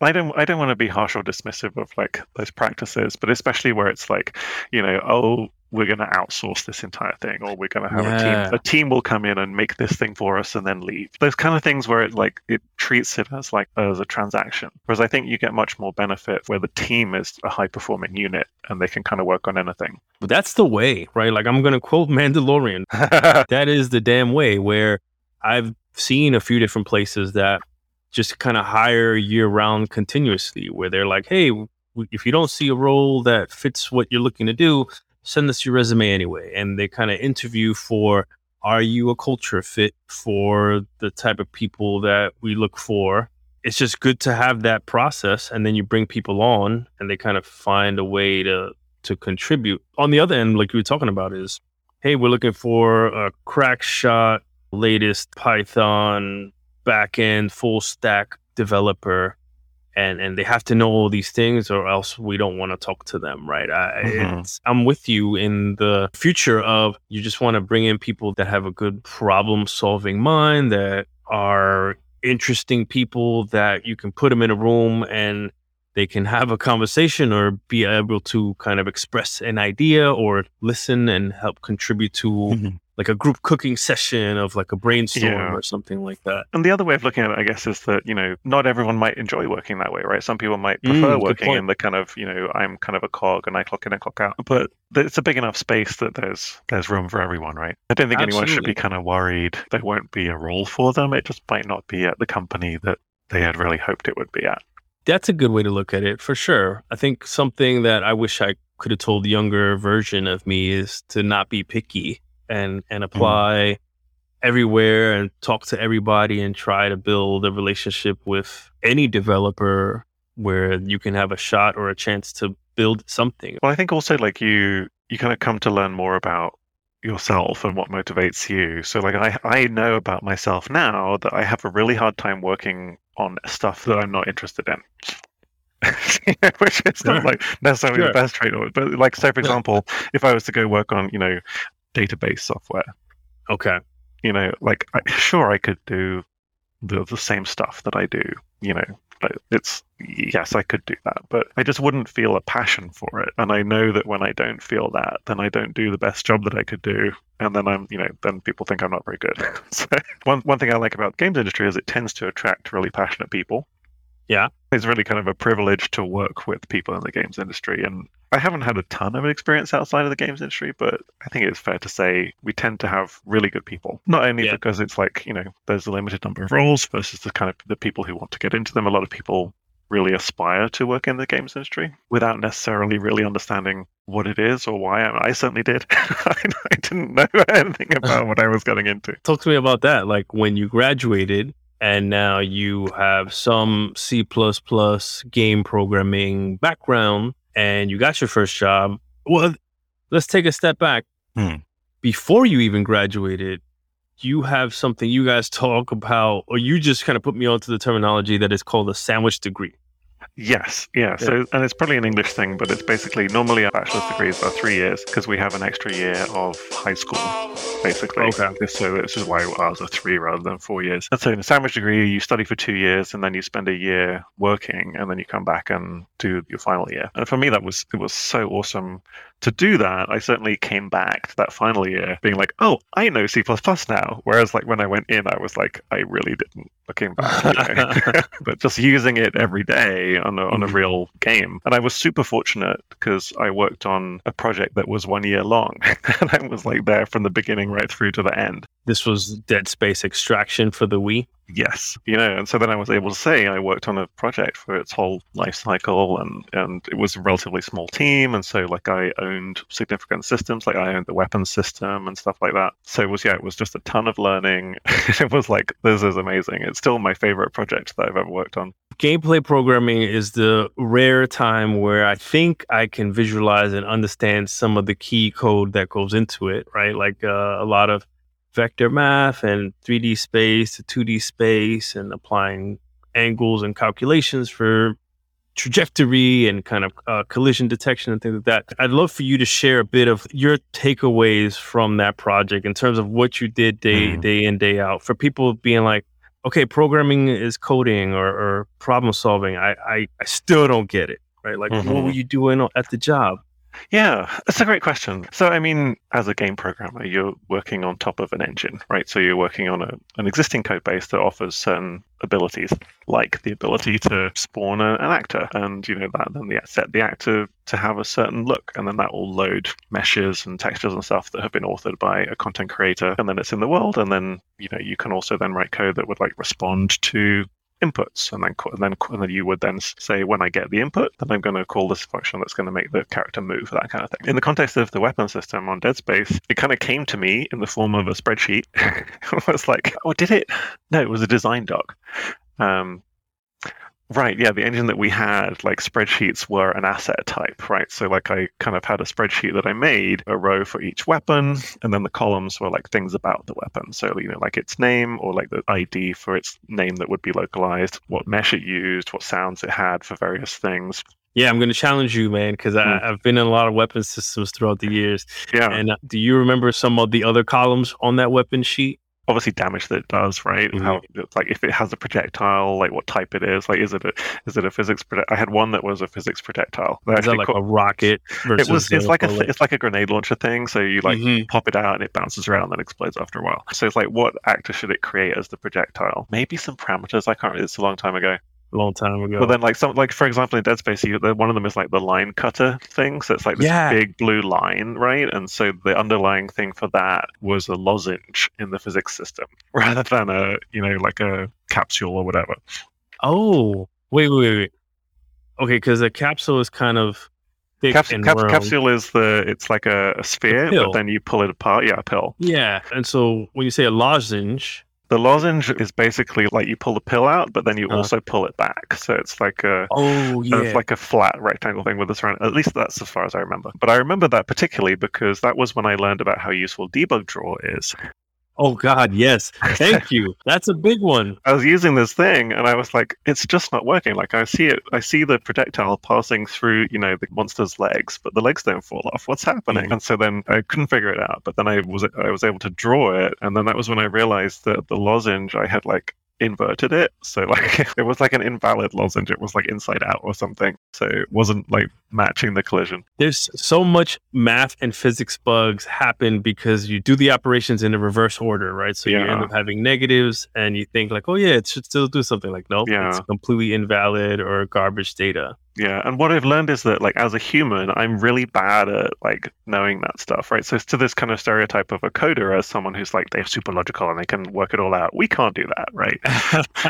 I don't. I don't want to be harsh or dismissive of like those practices, but especially where it's like, you know, oh, we're going to outsource this entire thing, or we're going to have a team. A team will come in and make this thing for us and then leave. Those kind of things where it like it treats it as like as a transaction. Whereas I think you get much more benefit where the team is a high performing unit and they can kind of work on anything. But that's the way, right? Like I'm gonna quote <laughs> Mandalorian. <laughs> that is the damn way where I've seen a few different places that just kind of hire year round continuously, where they're like, hey, if you don't see a role that fits what you're looking to do, send us your resume anyway. And they kind of interview for, are you a culture fit for the type of people that we look for? It's just good to have that process. And then you bring people on and they kind of find a way to, to contribute. On the other end, like you were talking about, is hey, we're looking for a crack shot, latest Python backend full stack developer. And, and they have to know all these things or else we don't want to talk to them right I, Mhm. it's, i'm with you in the future of you just want to bring in people that have a good problem solving mind that are interesting people that you can put them in a room and they can have a conversation or be able to kind of express an idea or listen and help contribute to mm-hmm. like a group cooking session of like a brainstorm yeah. or something like that. And the other way of looking at it, I guess, is that, you know, not everyone might enjoy working that way, right? Some people might prefer mm, working in the kind of, you know, I'm kind of a cog and I clock in and clock out. But it's a big enough space that there's there's room for everyone, right? I don't think Absolutely. anyone should be kind of worried there won't be a role for them. It just might not be at the company that they had really hoped it would be at. That's a good way to look at it for sure. I think something that I wish I could have told the younger version of me is to not be picky and and mm. apply mm. everywhere and talk to everybody and try to build a relationship with any developer where you can have a shot or a chance to build something. Well, I think also like you you kind of come to learn more about yourself and what motivates you. So like I I know about myself now that I have a really hard time working on stuff that I'm not interested in. <laughs> which is not like necessarily sure. the best trade off. But like say for example, if I was to go work on, you know, database software. Okay. You know, like I, sure I could do the the same stuff that I do, you know, it's yes, I could do that, but I just wouldn't feel a passion for it. And I know that when I don't feel that, then I don't do the best job that I could do, and then I'm, you know, then people think I'm not very good. <laughs> so one one thing I like about the games industry is it tends to attract really passionate people. Yeah. It's really kind of a privilege to work with people in the games industry. And I haven't had a ton of experience outside of the games industry, but I think it's fair to say we tend to have really good people. Not only yeah. because it's like, you know, there's a limited number of roles versus the kind of the people who want to get into them. A lot of people really aspire to work in the games industry without necessarily really understanding what it is or why. I, I certainly did. I, <laughs> I didn't know <laughs> anything about what I was getting into. Talk to me about that. Like when you graduated, and now you have some C game programming background and you got your first job. Well, let's take a step back. Hmm. Before you even graduated, you have something you guys talk about, or you just kind of put me onto the terminology that is called a sandwich degree. Yes, yeah. So, and it's probably an English thing, but it's basically normally our bachelor's degrees are three years because we have an extra year of high school, basically. Okay. So this is why ours are three rather than four years. And so in a sandwich degree, you study for two years and then you spend a year working and then you come back and do your final year. And for me, that was it was so awesome to do that, I certainly came back to that final year being like, oh, I know C now. Whereas like when I went in, I was like, I really didn't looking back. You know? <laughs> <laughs> but just using it every day on a, on a mm-hmm. real game. And I was super fortunate because I worked on a project that was one year long. <laughs> and I was like there from the beginning right through to the end. This was Dead Space Extraction for the Wii? Yes. You know and so then i was able to say i worked on a project for its whole life cycle and and it was a relatively small team and so like i owned significant systems like i owned the weapons system and stuff like that. So it was yeah it was just a ton of learning. <laughs> It was like this is amazing. It's still my favorite project that i've ever worked on. Gameplay programming is the rare time where i think i can visualize and understand some of the key code that goes into it right? Like uh, a lot of vector math and 3D space to 2D space and applying angles and calculations for trajectory and kind of uh, collision detection and things like that. I'd love for you to share a bit of your takeaways from that project in terms of what you did day mm. day in day out for people being like, okay, programming is coding or, or problem solving. I, I, I still don't get it. Right? Like, mm-hmm. what were you doing at the job? Yeah, that's a great question. So, I mean, as a game programmer, you're working on top of an engine, right? So, you're working on a, an existing code base that offers certain abilities, like the ability to spawn an actor, and you know that then the, set the actor to have a certain look, and then that will load meshes and textures and stuff that have been authored by a content creator, and then it's in the world, and then you know you can also then write code that would like respond to inputs, and then and then and then you would then say when I get the input, then I'm going to call this function that's going to make the character move, that kind of thing. In the context of the weapon system on Dead Space, it kind of came to me in the form of a spreadsheet. <laughs> it was like, oh, did it? No, it was a design doc. Um, Right, yeah, the engine that we had, like spreadsheets were an asset type, right? So like I kind of had a spreadsheet that I made, a row for each weapon, and then the columns were like things about the weapon. So you know, like its name or like the ID for its name that would be localized, what mesh it used, what sounds it had for various things. Yeah, I'm going to challenge you, man, because mm. I've been in a lot of weapon systems throughout the years. Yeah. And uh, do you remember some of the other columns on that weapon sheet? Obviously damage that it does, right? Mhm. How like if it has a projectile, like what type it is, like is it a is it a physics project? I had one that was a physics projectile. They Is that like call- a rocket versus it was it's like a it's like a grenade launcher thing. So you like Mhm. pop it out and it bounces around and then explodes after a while. So it's like what actor should it create as the projectile? Maybe some parameters. I can't. It's a long time ago. A long time ago. But then like some like for example in Dead Space, you, one of them is like the line cutter thing. So it's like this Yeah. big blue line, right? And so the underlying thing for that was a lozenge in the physics system <laughs> rather than a you know like a capsule or whatever. oh, wait, wait, wait, wait. Okay, because a capsule is kind of Capsule, cap- capsule is the it's like a, a sphere, pill. but then you pull it apart. Yeah, a pill. Yeah, and so when you say a lozenge, The lozenge is basically like you pull the pill out, but then you Uh-huh. also pull it back. So it's like a oh yeah, It's like a flat rectangle thing with a surround. At least that's as far as I remember. But I remember that particularly because that was when I learned about how useful debug draw is. Oh god, yes. Thank you. <laughs> That's a big one. I was using this thing and I was like, it's just not working. Like I see it, I see the projectile passing through, you know, the monster's legs, but the legs don't fall off. What's happening? Mhm. And so then I couldn't figure it out. But then I was I was able to draw it, and then that was when I realized that the lozenge I had like inverted it. So like <laughs> it was like an invalid lozenge. It was like inside out or something. So it wasn't like matching the collision. There's so much math and physics bugs happen because you do the operations in the reverse order, right? So you end up having negatives, and you think like, oh yeah, it should still do something. Like, nope, Yeah. it's completely invalid or garbage data. Yeah, and what I've learned is that like as a human, I'm really bad at like knowing that stuff, right? So it's to this kind of stereotype of a coder as someone who's like they're super logical and they can work it all out. We can't do that, right?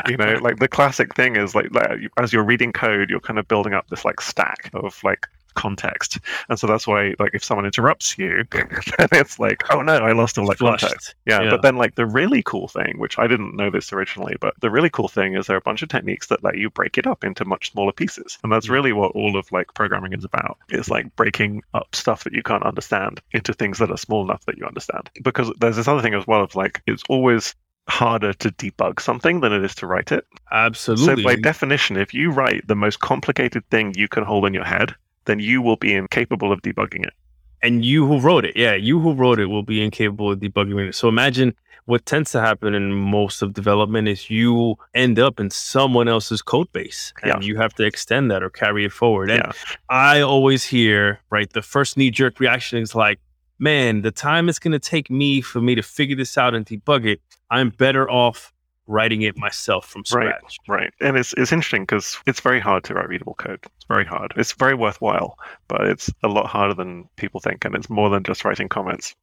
<laughs> you know, like the classic thing is like, like as you're reading code, you're kind of building up this like stack of like context, and so that's why like if someone interrupts you, <laughs> it's like, oh no, I lost all that Flushed. context. Yeah, Yeah. but then like the really cool thing, which I didn't know this originally, but the really cool thing is there are a bunch of techniques that let you break it up into much smaller pieces. And that's Mm. really what all of like programming is about. Is like breaking up stuff that you can't understand into things that are small enough that you understand. Because there's this other thing as well of like it's always harder to debug something than it is to write it. Absolutely. So by definition, if you write the most complicated thing you can hold in your head, then you will be incapable of debugging it. and you who wrote it, yeah, you who wrote it will be incapable of debugging it. So imagine what tends to happen in most of development is you end up in someone else's code base and Yeah. you have to extend that or carry it forward. And Yeah. I always hear, right, the first knee jerk reaction is like, man, the time it's going to take me for me to figure this out and debug it, I'm better off writing it myself from scratch. Right. right. And it's it's interesting because it's very hard to write readable code. It's very hard. It's very worthwhile, but it's a lot harder than people think, and it's more than just writing comments.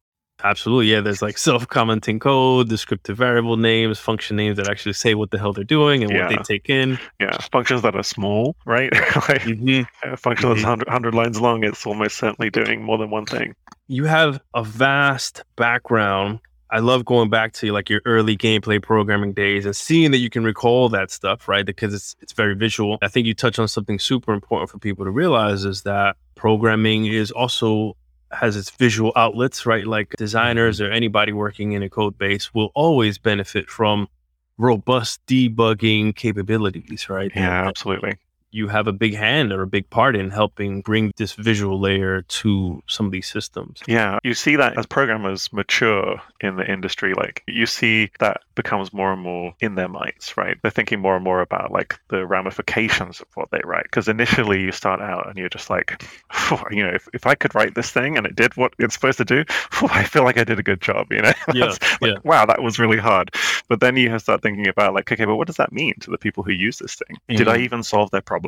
Absolutely. Yeah. There's like self commenting code, descriptive variable names, function names that actually say what the hell they're doing and what they take in. Yeah. Functions that are small, right? <laughs> like Mhm. a function that's Mhm. 100, 100 lines long, it's almost certainly doing more than one thing. You have a vast background. I love going back to like your early gameplay programming days and seeing that you can recall that stuff, right? Because it's it's very visual. I think you touch on something super important for people to realize is that programming is also has its visual outlets, right? Like designers or anybody working in a code base will always benefit from robust debugging capabilities, right? Yeah, And absolutely. You have a big hand or a big part in helping bring this visual layer to some of these systems. Yeah, you see that as programmers mature in the industry, like you see that becomes more and more in their minds, right? They're thinking more and more about like the ramifications of what they write. Because initially you start out and you're just like, you know, if, if I could write this thing and it did what it's supposed to do, I feel like I did a good job, you know? <laughs> Yeah, like, yeah. Wow, that was really hard. But then you start thinking about like, okay, but what does that mean to the people who use this thing? Did I Mhm. even solve their problem?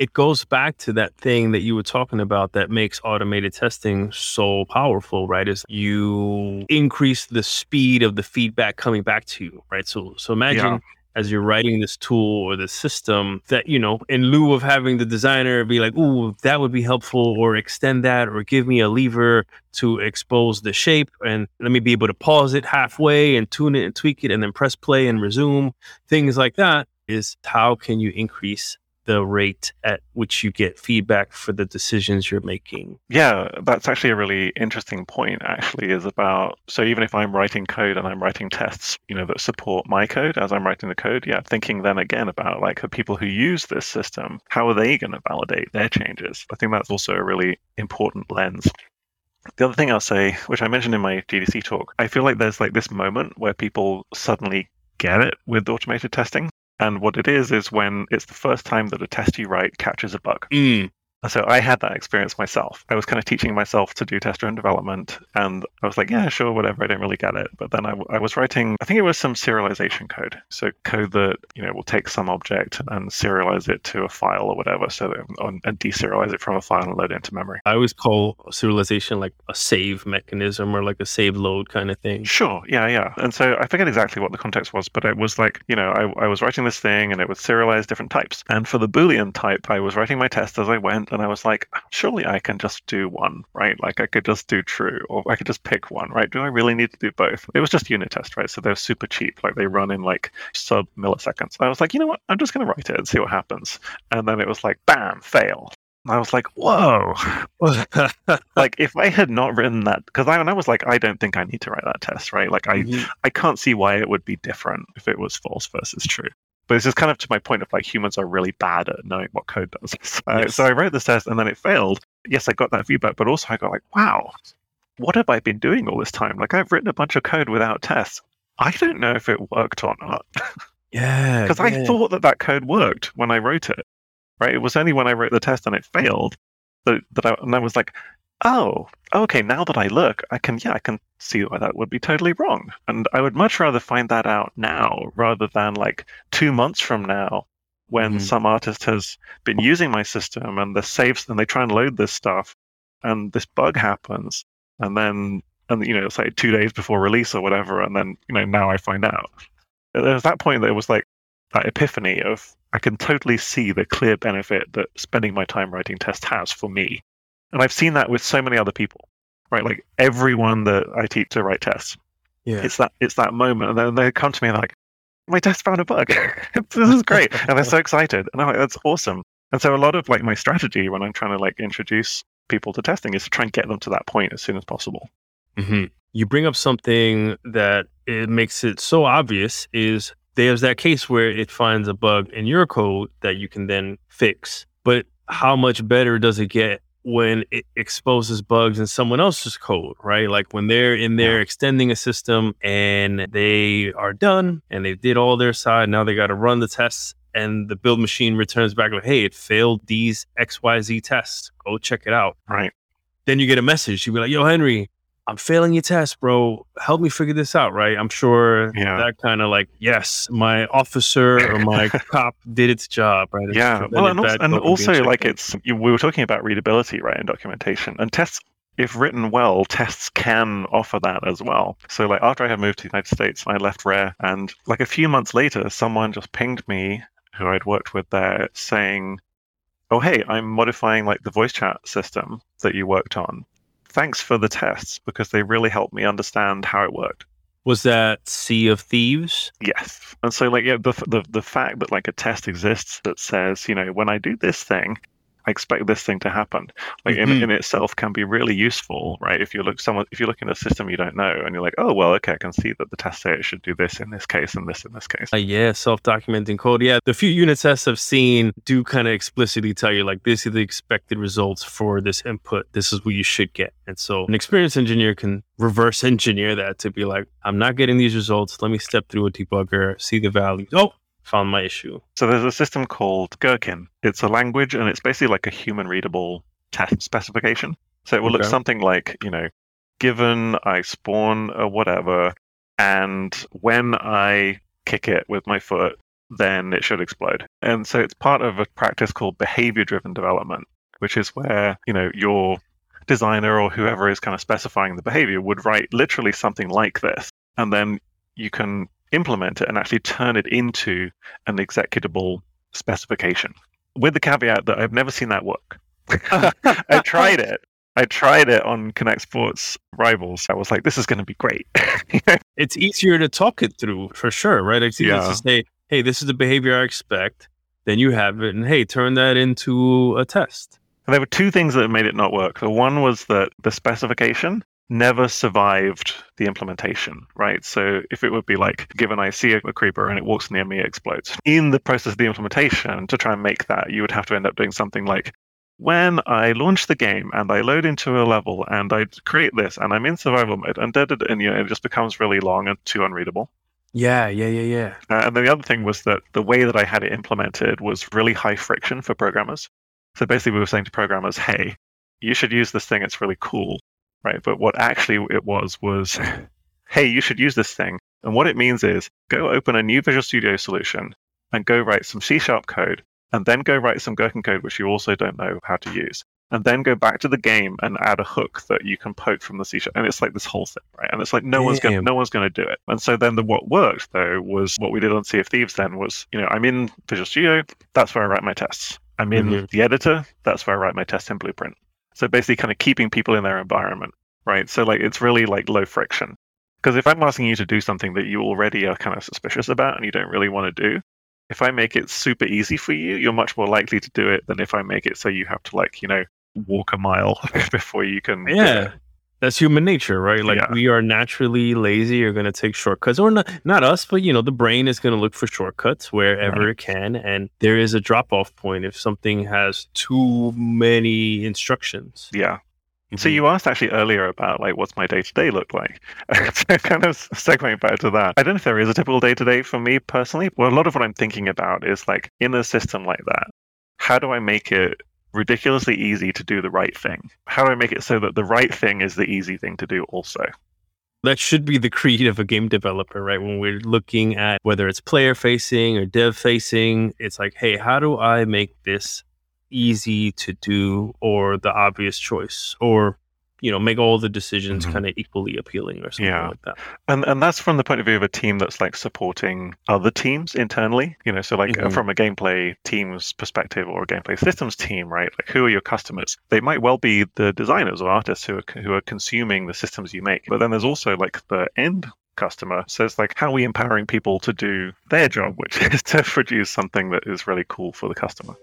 It goes back to that thing that you were talking about that makes automated testing so powerful, right? Is you increase the speed of the feedback coming back to you, right? So so imagine Yeah. as you're writing this tool or this system that, you know, in lieu of having the designer be like, ooh, that would be helpful, or extend that, or give me a lever to expose the shape and let me be able to pause it halfway and tune it and tweak it and then press play and resume, things like that is how can you increase the rate at which you get feedback for the decisions you're making. Yeah, that's actually a really interesting point, actually, is about so even if I'm writing code and I'm writing tests, you know, that support my code as I'm writing the code, yeah, thinking then again about like the people who use this system, how are they going to validate their changes? I think that's also a really important lens. The other thing I'll say, which I mentioned in my GDC talk, I feel like there's like this moment where people suddenly get it with automated testing. And what it is is when it's the first time that a test you write catches a bug. Mm. So I had that experience myself. I was kind of teaching myself to do test-driven development, and I was like, yeah, sure, whatever. I don't really get it. But then I, I was writing, I think it was some serialization code. So code that you know will take some object and serialize it to a file or whatever, so that, and deserialize it from a file and load it into memory. I always call serialization like a save mechanism or like a save load kind of thing. Sure, yeah, yeah. And so I forget exactly what the context was, but it was like, you know, I, I was writing this thing and it would serialize different types. And for the Boolean type, I was writing my test as I went and I was like, surely I can just do one, right? Like I could just do true, or I could just pick one, right? Do I really need to do both? It was just unit test, right? So they're super cheap, like they run in like sub milliseconds. I was like, you know what? I'm just going to write it and see what happens. And then it was like, bam, fail. I was like, whoa. <laughs> like if I had not written that, because I, I was like, I don't think I need to write that test, right? Like I, Mhm. I can't see why it would be different if it was false versus true. But this is kind of to my point of like humans are really bad at knowing what code does. <laughs> Uh, Yes. So I wrote this test and then it failed. Yes, I got that feedback, but also I got like, wow, what have I been doing all this time? Like I've written a bunch of code without tests. I don't know if it worked or not <laughs> Yeah. because I thought that that code worked when I wrote it. Right? It was only when I wrote the test and it failed that, that I, and I was like, oh, okay. Now that I look, I can yeah, I can see why that would be totally wrong. And I would much rather find that out now rather than like two months from now when Mhm. some artist has been using my system and the saves and they try and load this stuff and this bug happens and then and you know it's like two days before release or whatever and then you know now I find out. There was that point that it was like that epiphany of I can totally see the clear benefit that spending my time writing tests has for me. And I've seen that with so many other people. Right? Like everyone that I teach to write tests. Yeah. It's that it's that moment and then they come to me and they're like, My test found a bug. <laughs> this is great. and they're so excited. And I'm like, that's awesome. And so a lot of like my strategy when I'm trying to like introduce people to testing is to try and get them to that point as soon as possible. hmm You bring up something that it makes it so obvious is there's that case where it finds a bug in your code that you can then fix. But how much better does it get when it exposes bugs in someone else's code, right? Like when they're in there extending a system and they are done and they did all their side, now they got to run the tests and the build machine returns back like, hey, it failed these XYZ tests. Go check it out Right. then you get a message. You'd be like, "Yo, Henry, I'm failing your test, bro. Help me figure this out." Right? I'm sure Yeah. that kind of like, yes, my officer or my <laughs> cop did its job, right? It's Yeah. Well, and also, and also like it's you, we were talking about readability, right, in documentation, and tests. If written well, tests can offer that as well. So, like after I had moved to the United States, I left Rare, and like a few months later, someone just pinged me who I'd worked with there, saying, "Oh, hey, I'm modifying like the voice chat system that you worked on. Thanks for the tests because they really helped me understand how it worked." was that Sea of Thieves? Yes. And so, like, yeah, the, the the fact that like a test exists that says, you know, when I do this thing, I expect this thing to happen. Like, Mhm. in, in itself, can be really useful, right? If you look someone, if you look in a system you don't know, and you're like, oh, well, okay, I can see that the test say it should do this in this case and this in this case. Uh, yeah, self-documenting code. Yeah, the few unit tests I've seen do kind of explicitly tell you like this is the expected results for this input. This is what you should get. And so an experienced engineer can reverse engineer that to be like, I'm not getting these results. Let me step through a debugger, see the values. Oh, found my issue. So there's a system called Gherkin. It's a language, and it's basically like a human readable test specification. So it will look something like, you know, given I spawn a whatever, and when I kick it with my foot, then it should explode. And so it's part of a practice called behavior driven development, which is where, you know, your designer or whoever is kind of specifying the behavior would write literally something like this. And then you can implement it and actually turn it into an executable specification. With the caveat that I've never seen that work. <laughs> I tried it. I tried it on Kinect Sports Rivals. I was like, this is going to be great. <laughs> It's easier to talk it through for sure, right? It's easier Yeah. to say, hey, this is the behavior I expect. Then you have it, and hey, turn that into a test. there were two things that made it not work. The one was that the specification never survived the implementation, right? So if it would be like, given I see a, a creeper and it walks near me, it explodes. In the process of the implementation, to try and make that, you would have to end up doing something like when I launch the game and I load into a level and I create this and I'm in survival mode and da, da, da, and you know, it just becomes really long and too unreadable. Yeah, yeah, yeah, yeah. Uh, and then the other thing was that the way that I had it implemented was really high friction for programmers. So basically, we were saying to programmers, hey, you should use this thing. It's really cool. Right. But what actually it was was, <laughs> hey, you should use this thing. And what it means is go open a new Visual Studio solution and go write some C sharp code and then go write some Gherkin code, which you also don't know how to use. And then go back to the game and add a hook that you can poke from the C sharp. And it's like this whole thing, right? And it's like no one's going Damn. no one's going to do it. And so then the what worked though was what we did on Sea of Thieves then was, you know, I'm in Visual Studio, that's where I write my tests. I'm in Mhm. the editor, that's where I write my test in Blueprint. So basically kind of keeping people in their environment, right? So like it's really like low friction. Because if I'm asking you to do something that you already are kind of suspicious about and you don't really want to do, if I make it super easy for you, you're much more likely to do it than if I make it so you have to like, you know, walk a mile <laughs> before you can Yeah. That's human nature, right? Like Yeah. we are naturally lazy. You're going to take shortcuts, or not, not us, but you know, the brain is going to look for shortcuts wherever it can. And there is a drop off point if something has too many instructions. Yeah. So Mhm. you asked actually earlier about like what's my day to day look like. <laughs> so kind of segueing back to that. I don't know if there is a typical day to day for me personally. Well, a lot of what I'm thinking about is like in a system like that, how do I make it ridiculously easy to do the right thing? How do I make it so that the right thing is the easy thing to do also? that should be the creed of a game developer, right? When we're looking at whether it's player facing or dev facing, it's like, hey, how do I make this easy to do or the obvious choice or, you know, make all the decisions Mhm. kind of equally appealing or something Yeah. like that. And and that's from the point of view of a team that's like supporting other teams internally. You know, so like uh Mhm. from a gameplay team's perspective or a gameplay systems team, right? Like who are your customers? They might well be the designers or artists who are who are consuming the systems you make. But then there's also like the end customer. So it's like how are we empowering people to do their job, which is <laughs> to produce something that is really cool for the customer.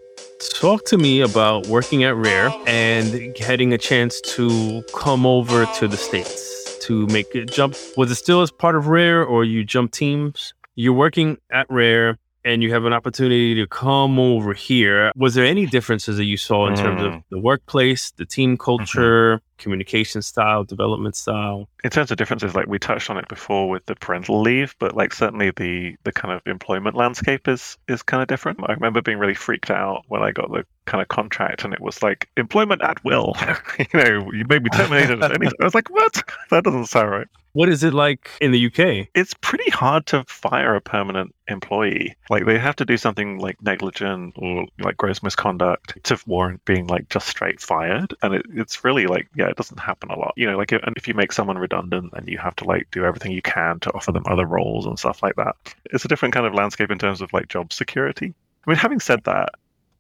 Talk to me about working at Rare and getting a chance to come over to the States to make a jump. Was it still as part of Rare or you jump teams? You're working at Rare and you have an opportunity to come over here. Was there any differences that you saw in terms of Mm. the workplace, the team culture, communication style, development style? in terms of differences, like we touched on it before with the parental leave, but like certainly the the kind of employment landscape is is kind of different. I remember being really freaked out when I got the kind of contract, and it was like employment at will. <laughs> you know, you may be terminated at any. I was like, what? <laughs> That doesn't sound right. What is it like in the UK? It's pretty hard to fire a permanent employee. Like they have to do something like negligent or like gross misconduct to warrant being like just straight fired. And it, it's really like, yeah, it doesn't happen a lot. You know, like and if you make someone redundant, then you have to like do everything you can to offer them other roles and stuff like that. It's a different kind of landscape in terms of like job security. I mean, having said that,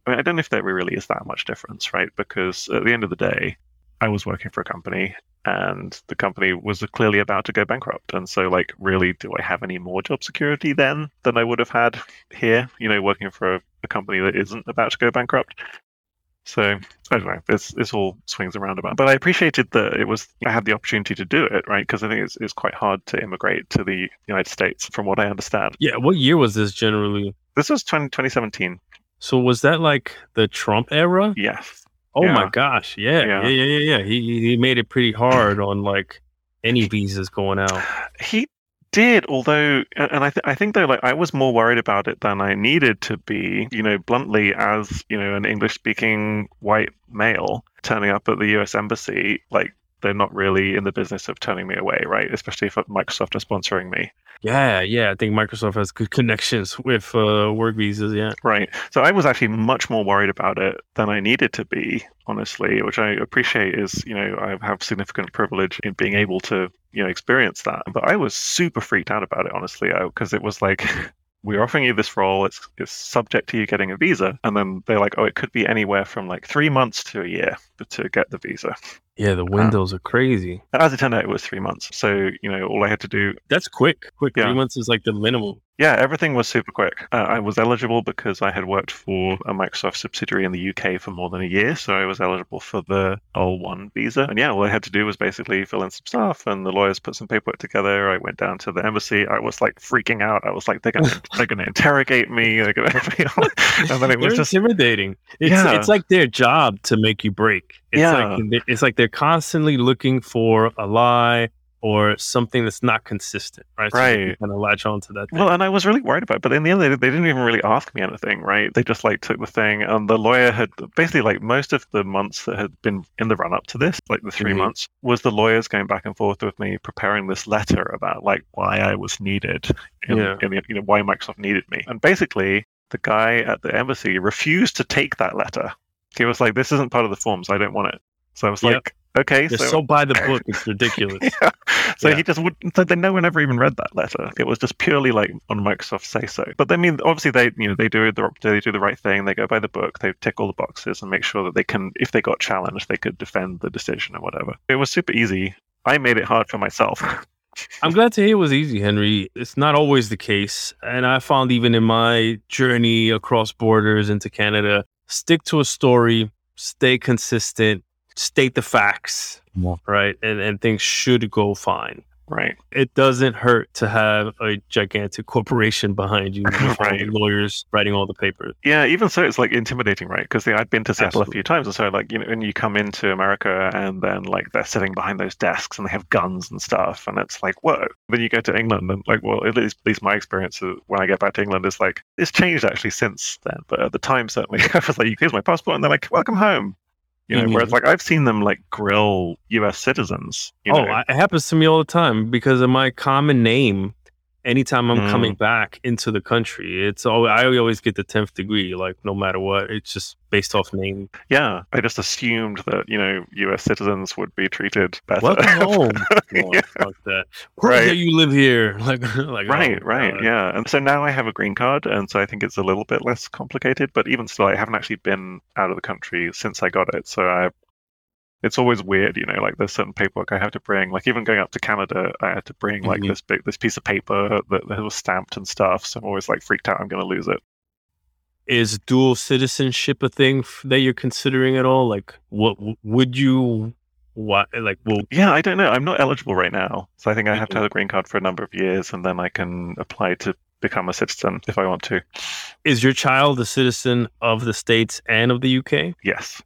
I mean, I don't know if there really is that much difference, right? Because at the end of the day, I was working for a company and the company was clearly about to go bankrupt. And so, like, really, do I have any more job security then than I would have had here, you know, working for a, a company that isn't about to go bankrupt? So I don't know. This this all swings around about, but I appreciated that it was I had the opportunity to do it, right? Because I think it's it's quite hard to immigrate to the United States, from what I understand. Yeah, what year was this generally? This was 20, 2017. So was that like the Trump era? Yes. Oh my gosh, yeah, yeah, Yeah. yeah, yeah, yeah. He he made it pretty hard on like any visas going out. <sighs> He did, although, and I, th- I think though, like I was more worried about it than I needed to be. You know, bluntly, as you know, an English-speaking white male turning up at the U.S. embassy, like they're not really in the business of turning me away, right? Especially if Microsoft are sponsoring me, Yeah, yeah. I think Microsoft has good connections with uh, work visas. Yeah. right? So I was actually much more worried about it than I needed to be, honestly, which I appreciate. Is you know, I have significant privilege in being able to you know experience that, but I was super freaked out about it, honestly, because it was like. <laughs> We're offering you this role. It's it's subject to you getting a visa, and then they're like, "Oh, it could be anywhere from like three months to a year to get the visa." Yeah, the windows are crazy. And as it turned out, it was three months. So you know, all I had to do That's quick. Quick. Yeah. Three months is like the minimum. Yeah, everything was super quick. Uh, I was eligible because I had worked for a Microsoft subsidiary in the UK for more than a year, so I was eligible for the L1 visa. And yeah, all I had to do was basically fill in some stuff, and the lawyers put some paperwork together. I went down to the embassy. I was like freaking out. I was like, they're gonna <laughs> they're gonna interrogate me. They're gonna, <laughs> and then it was just intimidating. It's Yeah. it's like their job to make you break. It's Yeah. like it's like they're constantly looking for a lie or something that's not consistent, right? So Right. kind of latch onto that. Thing. Well, and I was really worried about it, but in the end, they, they didn't even really ask me anything, right? They just like took the thing, and the lawyer had basically like most of the months that had been in the run up to this, like the 3 Mhm. months, was the lawyers going back and forth with me, preparing this letter about like why I was needed, in, Yeah. in the, you know, why Microsoft needed me, and basically the guy at the embassy refused to take that letter. He was like, "This isn't part of the forms. I don't want it." So I was Yep. like, "Okay, They're so." so by the book, <laughs> it's ridiculous. yeah. So Yeah. he just would. So they no one ever even read that letter. It was just purely like on Microsoft say so. But I mean, obviously they you know they do the they do the right thing. They go by the book. They tick all the boxes and make sure that they can, if they got challenged, they could defend the decision or whatever. It was super easy. I made it hard for myself. <laughs> I'm glad to hear it was easy, Henry. It's not always the case. And I found even in my journey across borders into Canada, stick to a story, stay consistent, state the facts, right? And and things should go fine. right. It doesn't hurt to have a gigantic corporation behind you, <laughs> with all the Right. lawyers writing all the papers. Yeah, even so, it's like intimidating, right? Because I'd been to Seattle a few times, and so like you know, when you come into America, and then like they're sitting behind those desks, and they have guns and stuff, and it's like whoa. Then you go to England, and like, well, at least, at least my experience when I get back to England is like it's changed actually since then, but at the time certainly, <laughs> I was like, here's my passport, and they're like, welcome home. You know, Mhm. whereas like I've seen them like grill U.S. citizens. You oh, know, it happens to me all the time because of my common name. Anytime I'm Mm. coming back into the country, it's all I always get the tenth degree, like no matter what. It's just based off name. yeah, I just assumed that you know U.S. citizens would be treated better. Welcome <laughs> home. No, Yeah. that. Right. you live here. <laughs> Like, like Right, oh, right, God. yeah. And so now I have a green card, and so I think it's a little bit less complicated. But even still, I haven't actually been out of the country since I got it. So I, it's always weird, you know. Like there's certain paperwork I have to bring. Like even going up to Canada, I had to bring like Mhm. this big this piece of paper that, that was stamped and stuff. So I'm always like freaked out. I'm going to lose it. Is dual citizenship a thing f- that you're considering at all? Like, what would you? What like? Well, Yeah, I don't know. I'm not eligible right now, so I think I have to have a green card for a number of years, and then I can apply to become a citizen if I want to. is your child a citizen of the states and of the UK? Yes.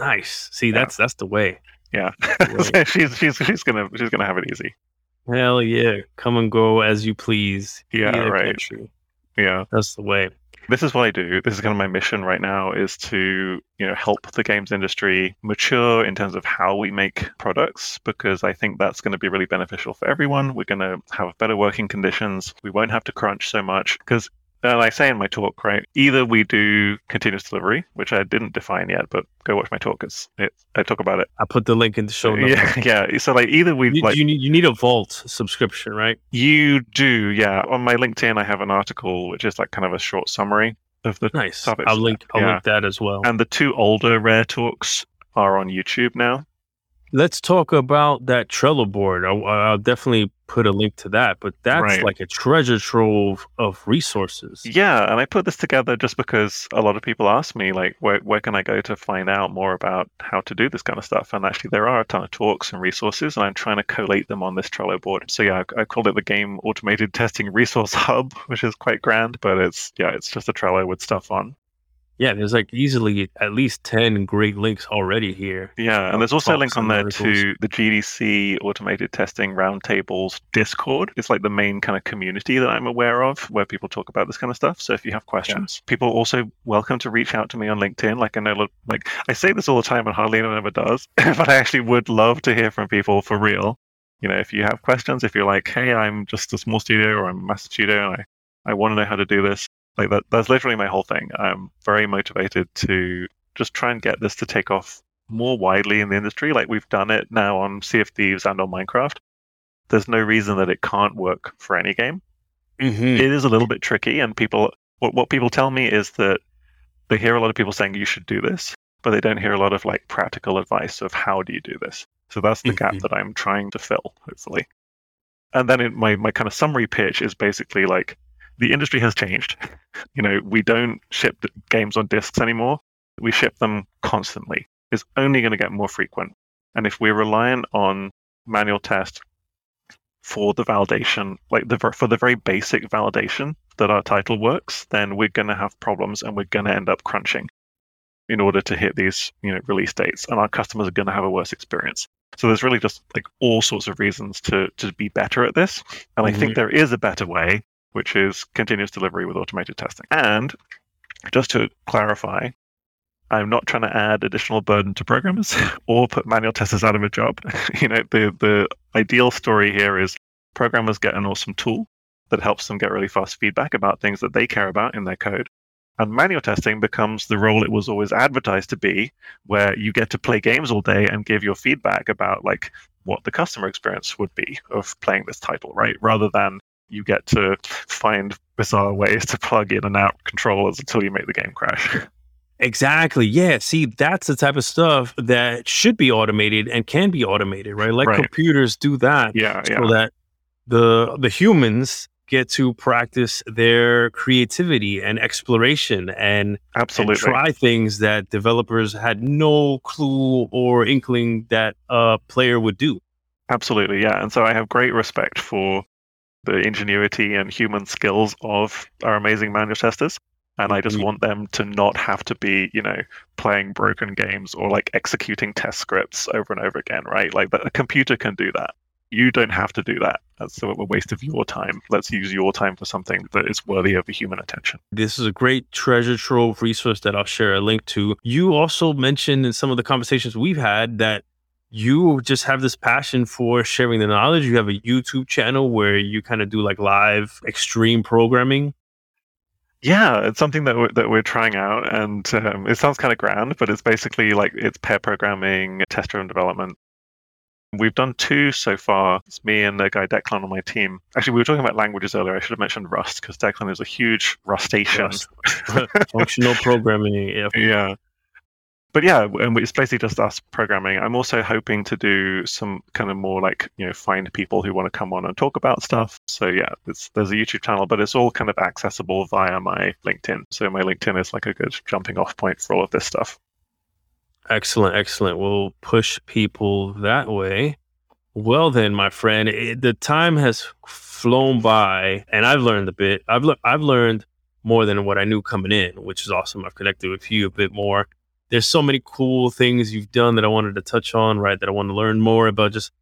Nice. See, Yeah. that's that's the way. Yeah. Right. <laughs> so she's she's she's gonna she's gonna have it easy. Hell yeah. Come and go as you please. Yeah, right. country. Yeah. That's the way. this is what I do. This is kind of my mission right now is to, you know, help the games industry mature in terms of how we make products because I think that's going to be really beneficial for everyone. We're going to have better working conditions. We won't have to crunch so much because Uh, and I say in my talk, right, either we do continuous delivery, which I didn't define yet, but go watch my talk. It's, it, I talk about it. I put the link in the show notes. Yeah, <laughs> yeah. So like either we You, like you need you need a vault subscription, right? you do, yeah. On my LinkedIn, I have an article which is like kind of a short summary of the Nice. topics. I'll link I'll Yeah. link that as well. And the two older rare talks are on YouTube now. Let's talk about that Trello board. I'll, I'll definitely put a link to that, but that's Right. like a treasure trove of resources. Yeah, and I put this together just because a lot of people ask me, like, where, where can I go to find out more about how to do this kind of stuff? And actually, there are a ton of talks and resources, and I'm trying to collate them on this Trello board. So, yeah, I, I called it the Game Automated Testing Resource <laughs> Hub, which is quite grand, but it's, yeah, it's just a Trello with stuff on. Yeah, there's like easily at least 10 great links already here. Yeah, and there's also a link on there articles. to the GDC Automated Testing Roundtables Discord. It's like the main kind of community that I'm aware of where people talk about this kind of stuff. So if you have questions, people are also welcome to reach out to me on LinkedIn. Like I know, like I say this all the time, and hardly anyone ever does, <laughs> but I actually would love to hear from people for real. You know, if you have questions, if you're like, hey, I'm just a small studio or I'm a master studio, and I, I want to know how to do this, like that, that's literally my whole thing. I'm very motivated to just try and get this to take off more widely in the industry. Like we've done it now on Sea of Thieves and on Minecraft. There's no reason that it can't work for any game. Mm-hmm. It is a little bit tricky, and people what what people tell me is that they hear a lot of people saying you should do this, but they don't hear a lot of like practical advice of how do you do this. So that's the gap Mhm. that I'm trying to fill, hopefully. And then in my my kind of summary pitch is basically like the industry has changed. <laughs> You know, we don't ship games on discs anymore. We ship them constantly. It's only going to get more frequent. And if we're reliant on manual test for the validation, like the for the very basic validation that our title works, then we're going to have problems and we're going to end up crunching in order to hit these you know release dates, and our customers are going to have a worse experience. So there's really just like all sorts of reasons to to be better at this, and I think Mhm. there is a better way, which is continuous delivery with automated testing. And just to clarify, I'm not trying to add additional burden to programmers <laughs> or put manual testers out of a job. <laughs> you know, the the ideal story here is programmers get an awesome tool that helps them get really fast feedback about things that they care about in their code. And manual testing becomes the role it was always advertised to be, where you get to play games all day and give your feedback about like what the customer experience would be of playing this title, right? Rather than you get to find bizarre ways to plug in and out controllers until you make the game crash. Exactly. Yeah. See, that's the type of stuff that should be automated and can be automated, right? Let Right. computers do that yeah, so yeah, that the the humans get to practice their creativity and exploration and, and absolutely. try things that developers had no clue or inkling that a player would do. Absolutely, yeah. And so I have great respect for the ingenuity and human skills of our amazing manual testers. And I just Mhm. want them to not have to be, you know, playing broken games or like executing test scripts over and over again, right? Like a computer can do that. You don't have to do that. That's a a waste of your time. Let's use your time for something that is worthy of human attention. This is a great treasure trove resource that I'll share a link to. You also mentioned in some of the conversations we've had that you just have this passion for sharing the knowledge. You have a YouTube channel where you kind of do like live extreme programming. Yeah, it's something that we're, that we're trying out, and um, it sounds kind of grand, but it's basically like it's pair programming, test-driven development. We've done two so far. It's me and the guy Declan on my team. Actually, we were talking about languages earlier. I should have mentioned Rust because Declan is a huge Rustacean. Rust. <laughs> Functional programming. Yeah. <laughs> Yeah. But yeah, and it's basically just us programming. I'm also hoping to do some kind of more like, you know, find people who want to come on and talk about stuff. So yeah, there's a YouTube channel, but it's all kind of accessible via my LinkedIn. So my LinkedIn is like a good jumping off point for all of this stuff. Excellent, excellent. We'll push people that way. Well, then, my friend, it, the time has flown by, and I've learned a bit. I've le- I've learned more than what I knew coming in, which is awesome. I've connected with you a bit more. There's so many cool things you've done that I wanted to touch on, right? That I want to learn more about just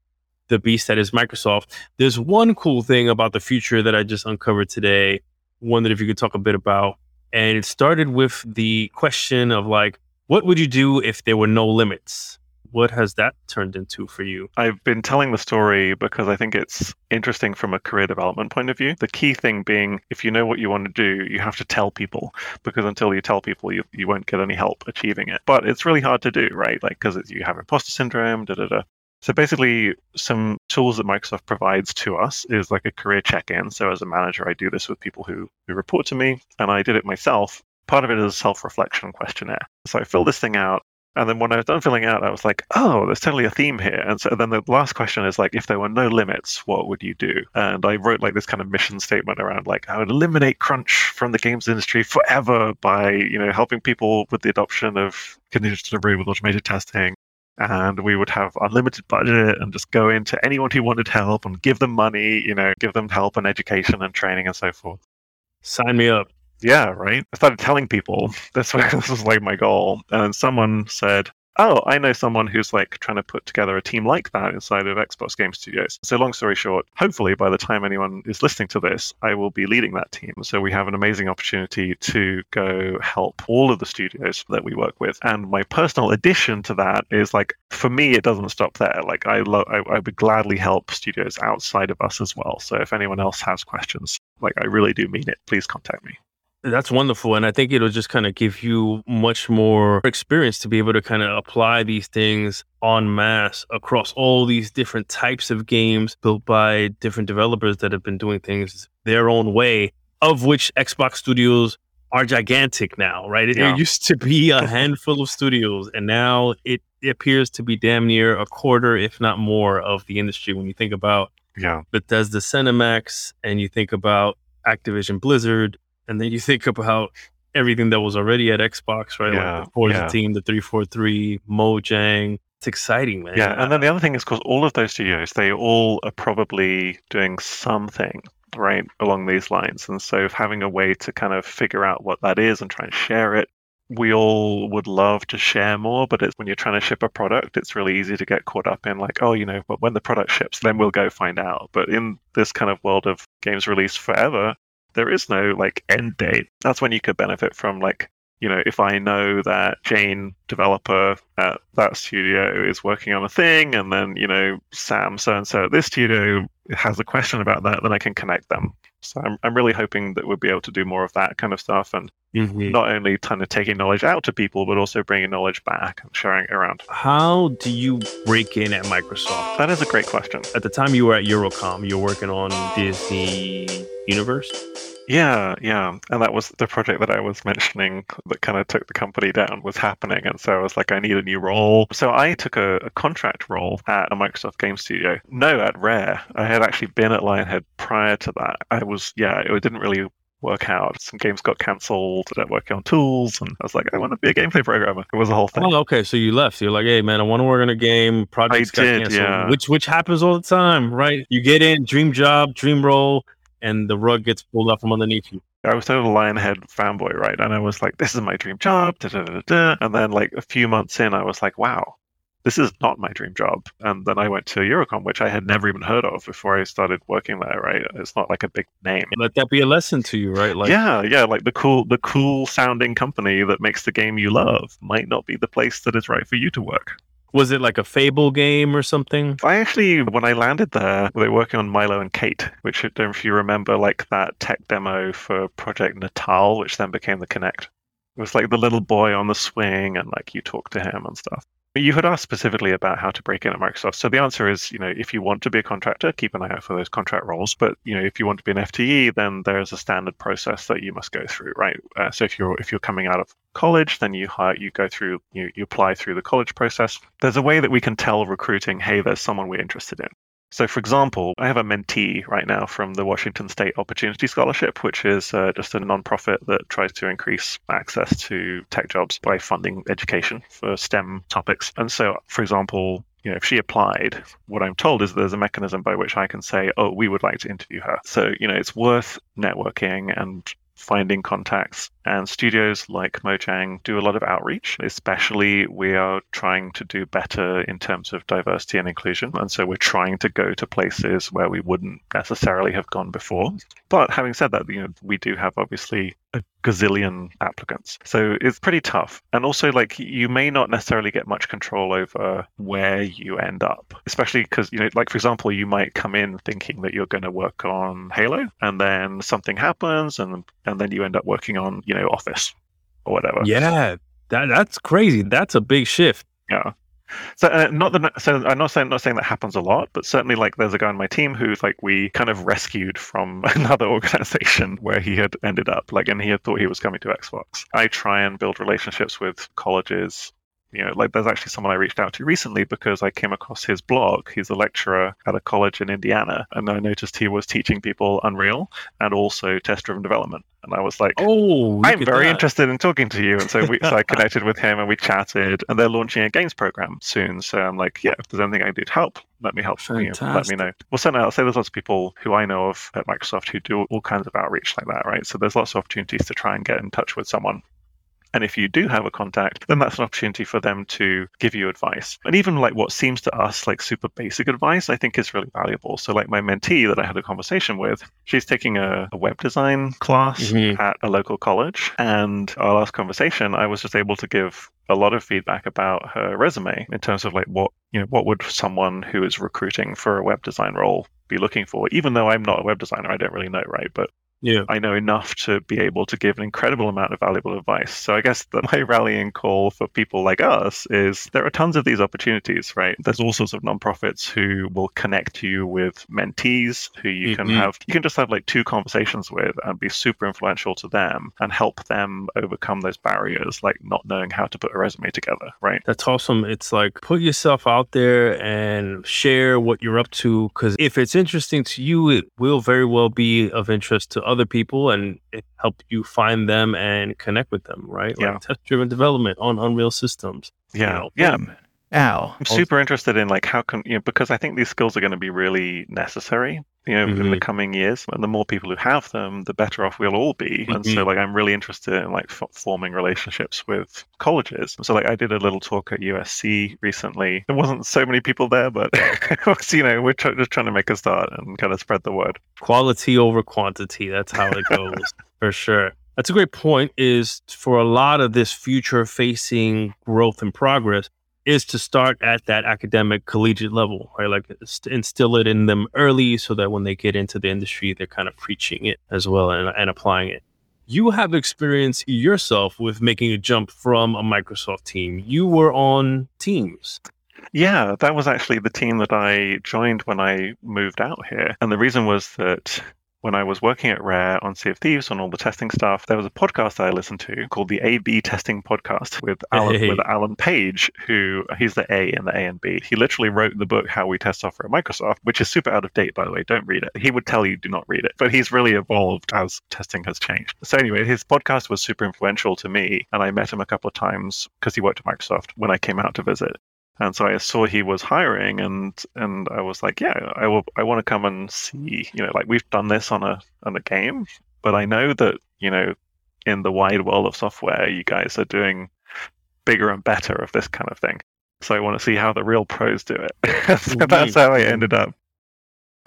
the beast that is Microsoft. There's one cool thing about the future that I just uncovered today. Wondered if you could talk a bit about, and it started with the question of like, what would you do if there were no limits? What has that turned into for you? I've been telling the story because I think it's interesting from a career development point of view. The key thing being, if you know what you want to do, you have to tell people because until you tell people, you, you won't get any help achieving it. But it's really hard to do, right? Like, because you have imposter syndrome, da da da. So basically, some tools that Microsoft provides to us is like a career check-in. So as a manager, I do this with people who, who report to me, and I did it myself. Part of it is a self-reflection questionnaire. So I fill this thing out, and then when I was done filling out, I was like, oh, there's totally a theme here. And so then the last question is like, if there were no limits, what would you do? And I wrote like this kind of mission statement around like, I would eliminate crunch from the games industry forever by, you know, helping people with the adoption of continuous delivery with automated testing. And we would have unlimited budget and just go into anyone who wanted help and give them money, you know, give them help and education and training and so forth. Sign me up. Yeah, right. I started telling people <laughs> this was, <laughs> this was like my goal, and someone said, "Oh, I know someone who's like trying to put together a team like that inside of Xbox Game Studios." So, long story short, hopefully by the time anyone is listening to this, I will be leading that team. So, we have an amazing opportunity to go help all of the studios that we work with. And my personal addition to that is like, for me, it doesn't stop there. Like, I lo- I, I would gladly help studios outside of us as well. So, if anyone else has questions, like I really do mean it, please contact me. That's wonderful. And I think it'll just kind of give you much more experience to be able to kind of apply these things en masse across all these different types of games built by different developers that have been doing things their own way, of which Xbox studios are gigantic now, right? It, Yeah. it used to be a <laughs> handful of studios, and now it appears to be damn near a quarter, if not more, of the industry when you think about Yeah. Bethesda ZeniMax and you think about Activision Blizzard, and then you think about everything that was already at Xbox, right? Yeah, like the Forza yeah. team, the 343, Mojang. It's exciting, man. Yeah, and then the other thing is, because all of those studios, they all are probably doing something right along these lines, and so having a way to kind of figure out what that is and try and share it. We all would love to share more, but it's when you're trying to ship a product, it's really easy to get caught up in like, oh, you know, but when the product ships, then we'll go find out. But in this kind of world of games released forever, there is no like end date. That's when you could benefit from like you know, if I know that Jane, developer at that studio, is working on a thing, and then, you know, Sam so and so at this studio has a question about that, then I can connect them. So I'm, I'm really hoping that we'll be able to do more of that kind of stuff and Mhm. not only kind of taking knowledge out to people, but also bringing knowledge back and sharing it around. How do you break in at Microsoft? That is a great question. At the time you were at Eurocom, you were working on Disney Universe. Yeah, yeah. And that was the project that I was mentioning that kind of took the company down was happening. And so I was like, I need a new role. So I took a, a contract role at a Microsoft Game Studio. No, at Rare. I had actually been at Lionhead prior to that. I was, yeah, it didn't really work out. Some games got cancelled, I working on tools, and I was like, I want to be a gameplay programmer. It was a whole thing. Oh, okay. So you left. You're like, hey, man, I want to work on a game. Project got did, canceled. yeah. Which which happens all the time, right? You get in, dream job, dream role, and the rug gets pulled out from underneath you. I was total Lionhead fanboy, right? And I was like, this is my dream job. Da, da, da, da. And then, like, a few months in, I was like, wow, this is not my dream job. And then I went to Eurocom, which I had never even heard of before I started working there, right? It's not like a big name. Let that be a lesson to you, right? Like, yeah, yeah, like the cool, the cool sounding company that makes the game you love might not be the place that is right for you to work. was it like a Fable game or something? I actually, when I landed there, they were working on Milo and Kate, which I don't know if you remember, like that tech demo for Project Natal, which then became the Kinect. It was like the little boy on the swing, and like you talk to him and stuff. You had asked specifically about how to break in at Microsoft. So the answer is, you know, if you want to be a contractor, keep an eye out for those contract roles. But you know, if you want to be an FTE, then there's a standard process that you must go through, right? Uh, so if you're if you're coming out of college, then you hire, you go through, you, you apply through the college process. There's a way that we can tell recruiting, hey, there's someone we're interested in. So, for example, I have a mentee right now from the Washington State Opportunity Scholarship, which is uh, just a nonprofit that tries to increase access to tech jobs by funding education for STEM topics. And so, for example, you know, if she applied, what I'm told is there's a mechanism by which I can say, oh, we would like to interview her. So, you know, it's worth networking and finding contacts. And studios like Mojang do a lot of outreach, especially we are trying to do better in terms of diversity and inclusion. And so we're trying to go to places where we wouldn't necessarily have gone before. But having said that, you know, we do have obviously a gazillion applicants. So it's pretty tough. And also like you may not necessarily get much control over where you end up. Especially because, you know, like for example, you might come in thinking that you're going to work on Halo and then something happens and and then you end up working on, you know, Office or whatever. Yeah, that that's crazy. That's a big shift. Yeah. So uh, not that so I'm not saying not saying that happens a lot, but certainly like there's a guy on my team who's like we kind of rescued from <laughs> another organization where he had ended up like and he had thought he was coming to Xbox. I try and build relationships with colleges. You know, like there's actually someone I reached out to recently because I came across his blog. He's a lecturer at a college in Indiana, and I noticed he was teaching people Unreal and also test-driven development. And I was like, Oh, I'm very that. interested in talking to you. And so, we, so I <laughs> connected with him and we chatted. And they're launching a games program soon. So I'm like, yeah, if there's anything I can do to help, let me help. You know, let me know. Well, certainly, I'll say there's lots of people who I know of at Microsoft who do all kinds of outreach like that, right? So there's lots of opportunities to try and get in touch with someone. And if you do have a contact, then that's an opportunity for them to give you advice. And even like what seems to us like super basic advice, I think is really valuable. So, like my mentee that I had a conversation with, she's taking a, a web design class Mhm. at a local college. And our last conversation, I was just able to give a lot of feedback about her resume in terms of like what, you know, what would someone who is recruiting for a web design role be looking for? Even though I'm not a web designer, I don't really know, right? But Yeah. I know enough to be able to give an incredible amount of valuable advice. So I guess that <laughs> my rallying call for people like us is there are tons of these opportunities, right? There's all sorts of nonprofits who will connect you with mentees who you can Mhm. have you can just have like two conversations with and be super influential to them and help them overcome those barriers like not knowing how to put a resume together, right? That's awesome. It's like put yourself out there and share what you're up to. Because if it's interesting to you, it will very well be of interest to other people and it helped you find them and connect with them, right? Yeah. Like test driven development on Unreal systems. you Yeah, know, yeah. Boom. Ow. I'm super interested in like how can you know because I think these skills are going to be really necessary you know in the Mhm. coming years and the more people who have them the better off we'll all be and so Mhm. like I'm really interested in like f- forming relationships with colleges so like I did a little talk at USC recently there wasn't so many people there but <laughs> was, you know we're try- just trying to make a start and kind of spread the word Quality over quantity. That's how it goes <laughs> for sure. That's a great point. Is for a lot of this future facing growth and progress is to start at that academic collegiate level, right? Like inst- instill it in them early so that when they get into the industry, they're kind of preaching it as well and, and applying it. You have experience yourself with making a jump from a Microsoft team. You were on Teams. Yeah, that was actually the team that I joined when I moved out here. And the reason was that when I was working at Rare on Sea of Thieves on all the testing stuff, there was a podcast I listened to called the A/B Testing Podcast with Alan Hey. with Alan Page, who he's the A in the A and B. He literally wrote the book How We Test Software at Microsoft, which is super out of date by the way. Don't read it. He would tell you do not read it, but he's really evolved as testing has changed. So anyway, his podcast was super influential to me, and I met him a couple of times because he worked at Microsoft when I came out to visit. And so I saw he was hiring, and and I was like, yeah, I will. I want to come and see. You know, like we've done this on a on a game, but I know that you know, in the wide world of software, you guys are doing bigger and better of this kind of thing. So I want to see how the real pros do it. <laughs> so that's how I ended up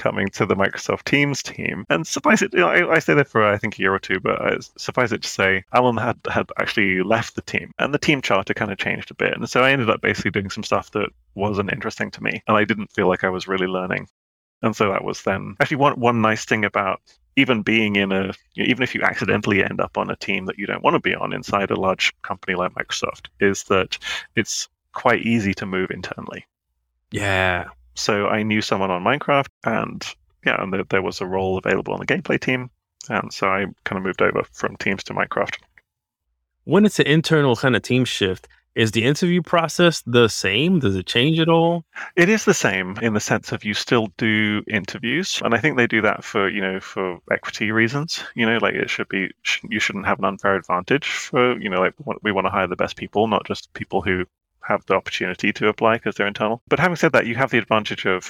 coming to the Microsoft Teams team. And suffice it, you know, I, I stayed there for I think a year or two, but uh, suffice it to say, Alan had had actually left the team, and the team charter kind of changed a bit. And so I ended up basically doing some stuff that wasn't interesting to me, and I didn't feel like I was really learning. And so that was then actually one one nice thing about even being in a you know, even if you accidentally end up on a team that you don't want to be on inside a large company like Microsoft is that it's quite easy to move internally. Yeah. So I knew someone on Minecraft, and yeah, and there, there was a role available on the gameplay team, and so I kind of moved over from Teams to Minecraft. When it's an internal kind of team shift, is the interview process the same? Does it change at all? It is the same in the sense of you still do interviews, and I think they do that for you know for equity reasons. You know, like it should be sh- you shouldn't have an unfair advantage for you know like we want to hire the best people, not just people who have the opportunity to apply because they're internal. But having said that, you have the advantage of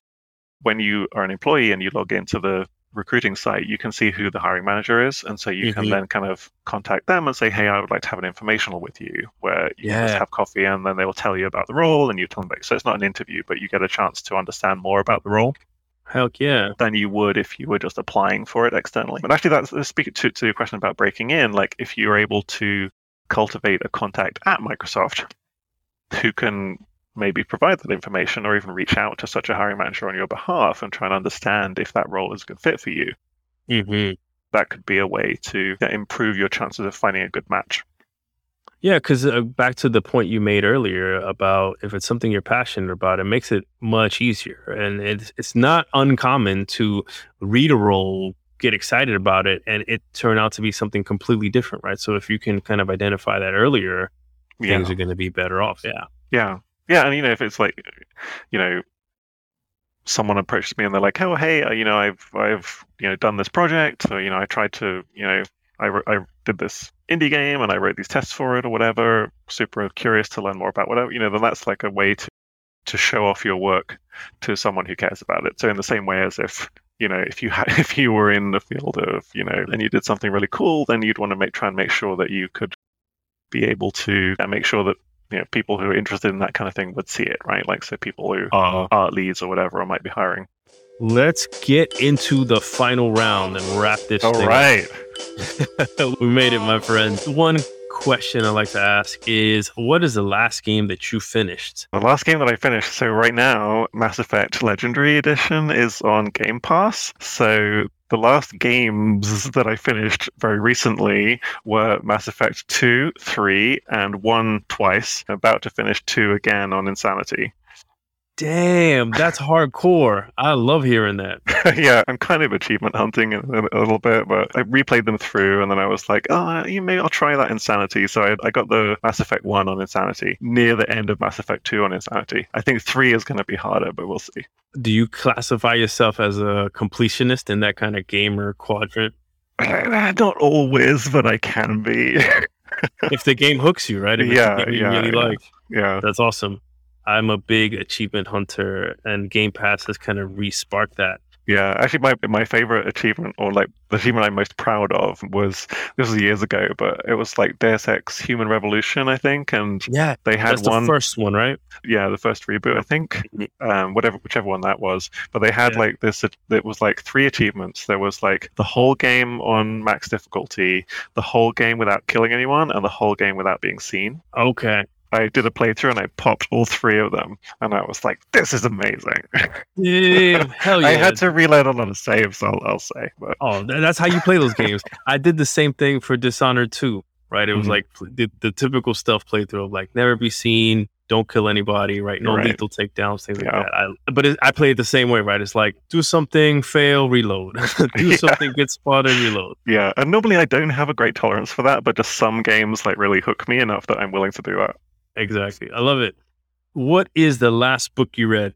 when you are an employee and you log into the recruiting site, you can see who the hiring manager is, and so you can Mhm. then kind of contact them and say, "Hey, I would like to have an informational with you," where you can just have coffee, and then they will tell you about the role, and you tell them. About, so it's not an interview, but you get a chance to understand more about the role Heck yeah. than you would if you were just applying for it externally. But actually, that's speaking to to your question about breaking in. Like, if you're able to cultivate a contact at Microsoft who can maybe provide that information or even reach out to such a hiring manager on your behalf and try and understand if that role is a good fit for you, hmm that could be a way to improve your chances of finding a good match. Yeah, because uh, back to the point you made earlier about if it's something you're passionate about, it makes it much easier. And it's it's not uncommon to read a role, get excited about it, and it turn out to be something completely different, right? So if you can kind of identify that earlier, Yeah. things are going to be better off. Yeah. Yeah. Yeah. And, you know, if it's like, you know, someone approaches me and they're like, oh, hey, uh, you know, I've, I've, you know, done this project or, you know, I tried to, you know, I, I did this indie game and I wrote these tests for it or whatever, super curious to learn more about whatever, you know, then that's like a way to, to show off your work to someone who cares about it. So in the same way as if, you know, if you had, <laughs> if you were in the field of, you know, and you did something really cool, then you'd want to make, try and make sure that you could be able to uh, make sure that you know people who are interested in that kind of thing would see it, right? Like so people who are art leads or whatever or might be hiring. Let's get into the final round and wrap this All right. <laughs> we made it, my friend. One question I like to ask is what is the last game that you finished? The last game that I finished, so right now, Mass Effect Legendary Edition is on Game Pass. So the last games <laughs> that I finished very recently were Mass Effect 2, 3, and 1 twice. I'm about to finish 2 again on Insanity. Damn, that's hardcore. I love hearing that. <laughs> yeah, I'm kind of achievement hunting a, a little bit, but I replayed them through, and then I was like, oh, you may I'll try that Insanity. So I, I got the Mass Effect One on Insanity near the end of Mass Effect Two on Insanity. I think three is going to be harder, but we'll see. Do you classify yourself as a completionist in that kind of gamer quadrant? <laughs> Not always, but I can be. <laughs> if the game hooks you, right? If Yeah, you yeah, really yeah. like. yeah. That's awesome. I'm a big achievement hunter, and Game Pass has kind of re-sparked that. Yeah, actually, my my favorite achievement, or like the achievement I'm most proud of, was this was years ago, but it was like Deus Ex: Human Revolution, I think, and Yeah, they had one, the first one, right? yeah, the first reboot, I think, Mhm. um, whatever, whichever one that was. But they had Yeah. like this. It was like three achievements. There was like the whole game on max difficulty, the whole game without killing anyone, and the whole game without being seen. Okay. I did a playthrough and I popped all three of them, and I was like, "This is amazing." <laughs> Yeah, hell yeah. I had to reload a lot of saves. I'll, I'll say, but Oh, that's how you play those games. I did the same thing for Dishonored 2, right? It was Mhm. like the, the typical stealth playthrough of like never be seen, don't kill anybody, right? No Right. lethal takedowns, things like that. I, but it, I play it the same way, right? It's like do something, fail, reload. <laughs> <laughs> do Yeah. something, get spotted, reload. Yeah, and normally I don't have a great tolerance for that, but just some games like really hook me enough that I'm willing to do that. Exactly. I love it. What is the last book you read?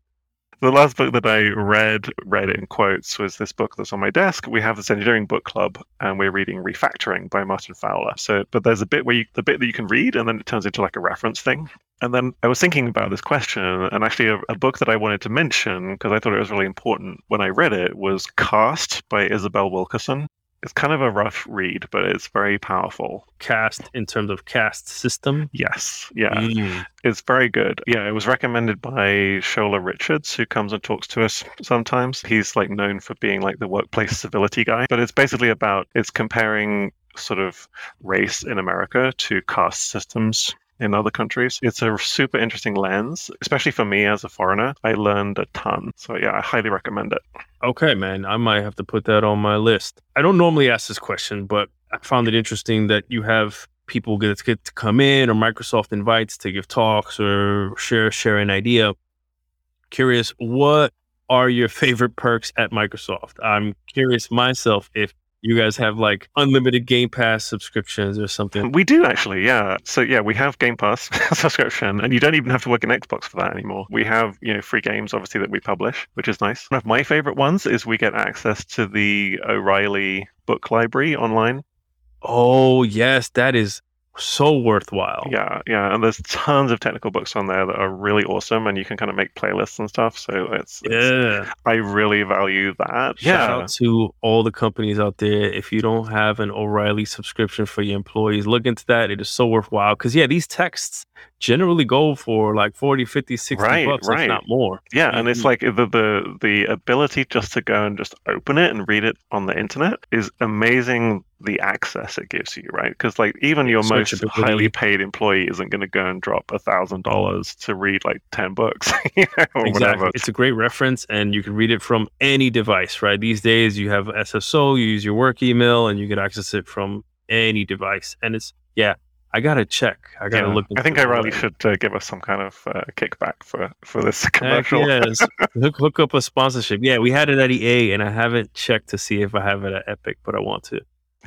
The last book that I read, read in quotes, was this book that's on my desk. We have this engineering book club, and we're reading Refactoring by Martin Fowler. So, but there's a bit where you, the bit that you can read, and then it turns into like a reference thing. Mm. And then I was thinking about this question, and actually, a, a book that I wanted to mention because I thought it was really important when I read it was Caste by Isabel Wilkerson. It's kind of a rough read, but it's very powerful. Caste in terms of caste system. Yes, yeah. Mm. It's very good. Yeah, it was recommended by Shola Richards, who comes and talks to us sometimes. He's like known for being like the workplace civility guy, but it's basically about it's comparing sort of race in America to caste systems in other countries. It's a super interesting lens, especially for me as a foreigner. I learned a ton. So yeah, I highly recommend it. Okay, man. I might have to put that on my list. I don't normally ask this question, but I found it interesting that you have people get, get to come in or Microsoft invites to give talks or share share an idea. Curious, what are your <laughs> favorite perks at Microsoft? I'm curious myself if you guys have like unlimited Game Pass subscriptions or something. We do actually, yeah. So yeah, we have Game Pass <laughs> subscription, and you don't even have to work in Xbox for that anymore. We have you know free games, obviously that we publish, which is nice. One of my favorite ones is we get access to the O'Reilly book library online. Oh, yes, that is so worthwhile. Yeah, yeah, and there's tons of technical books on there that are really awesome, and you can kind of make playlists and stuff. So it's, it's Yeah. I really value that. Shout out to all the companies out there. If you don't have an O'Reilly subscription for your employees, look into that. It is so worthwhile. Because, yeah, these texts generally go for like 40, 50, 60 Right, bucks, right. if not more. Yeah, and it's Mhm. like the, the the ability just to go and just open it and read it on the internet is amazing. The access it gives you, right? Because like even your most highly paid employee isn't going to go and drop a thousand dollars to read like ten books, <laughs> you know, or Exactly. whatever. It's a great reference, and you can read it from any device, right? These days, you have SSO, you use your work email, and you can access it from any device. And it's, yeah, I got to check. I got to Yeah. look. I think I O'Reilly. should uh, give us some kind of uh, kickback for for this <laughs> Heck commercial. yes. <laughs> hook, hook up a sponsorship. Yeah, we had it at EA, and I haven't checked to see if I have it at Epic, but I want to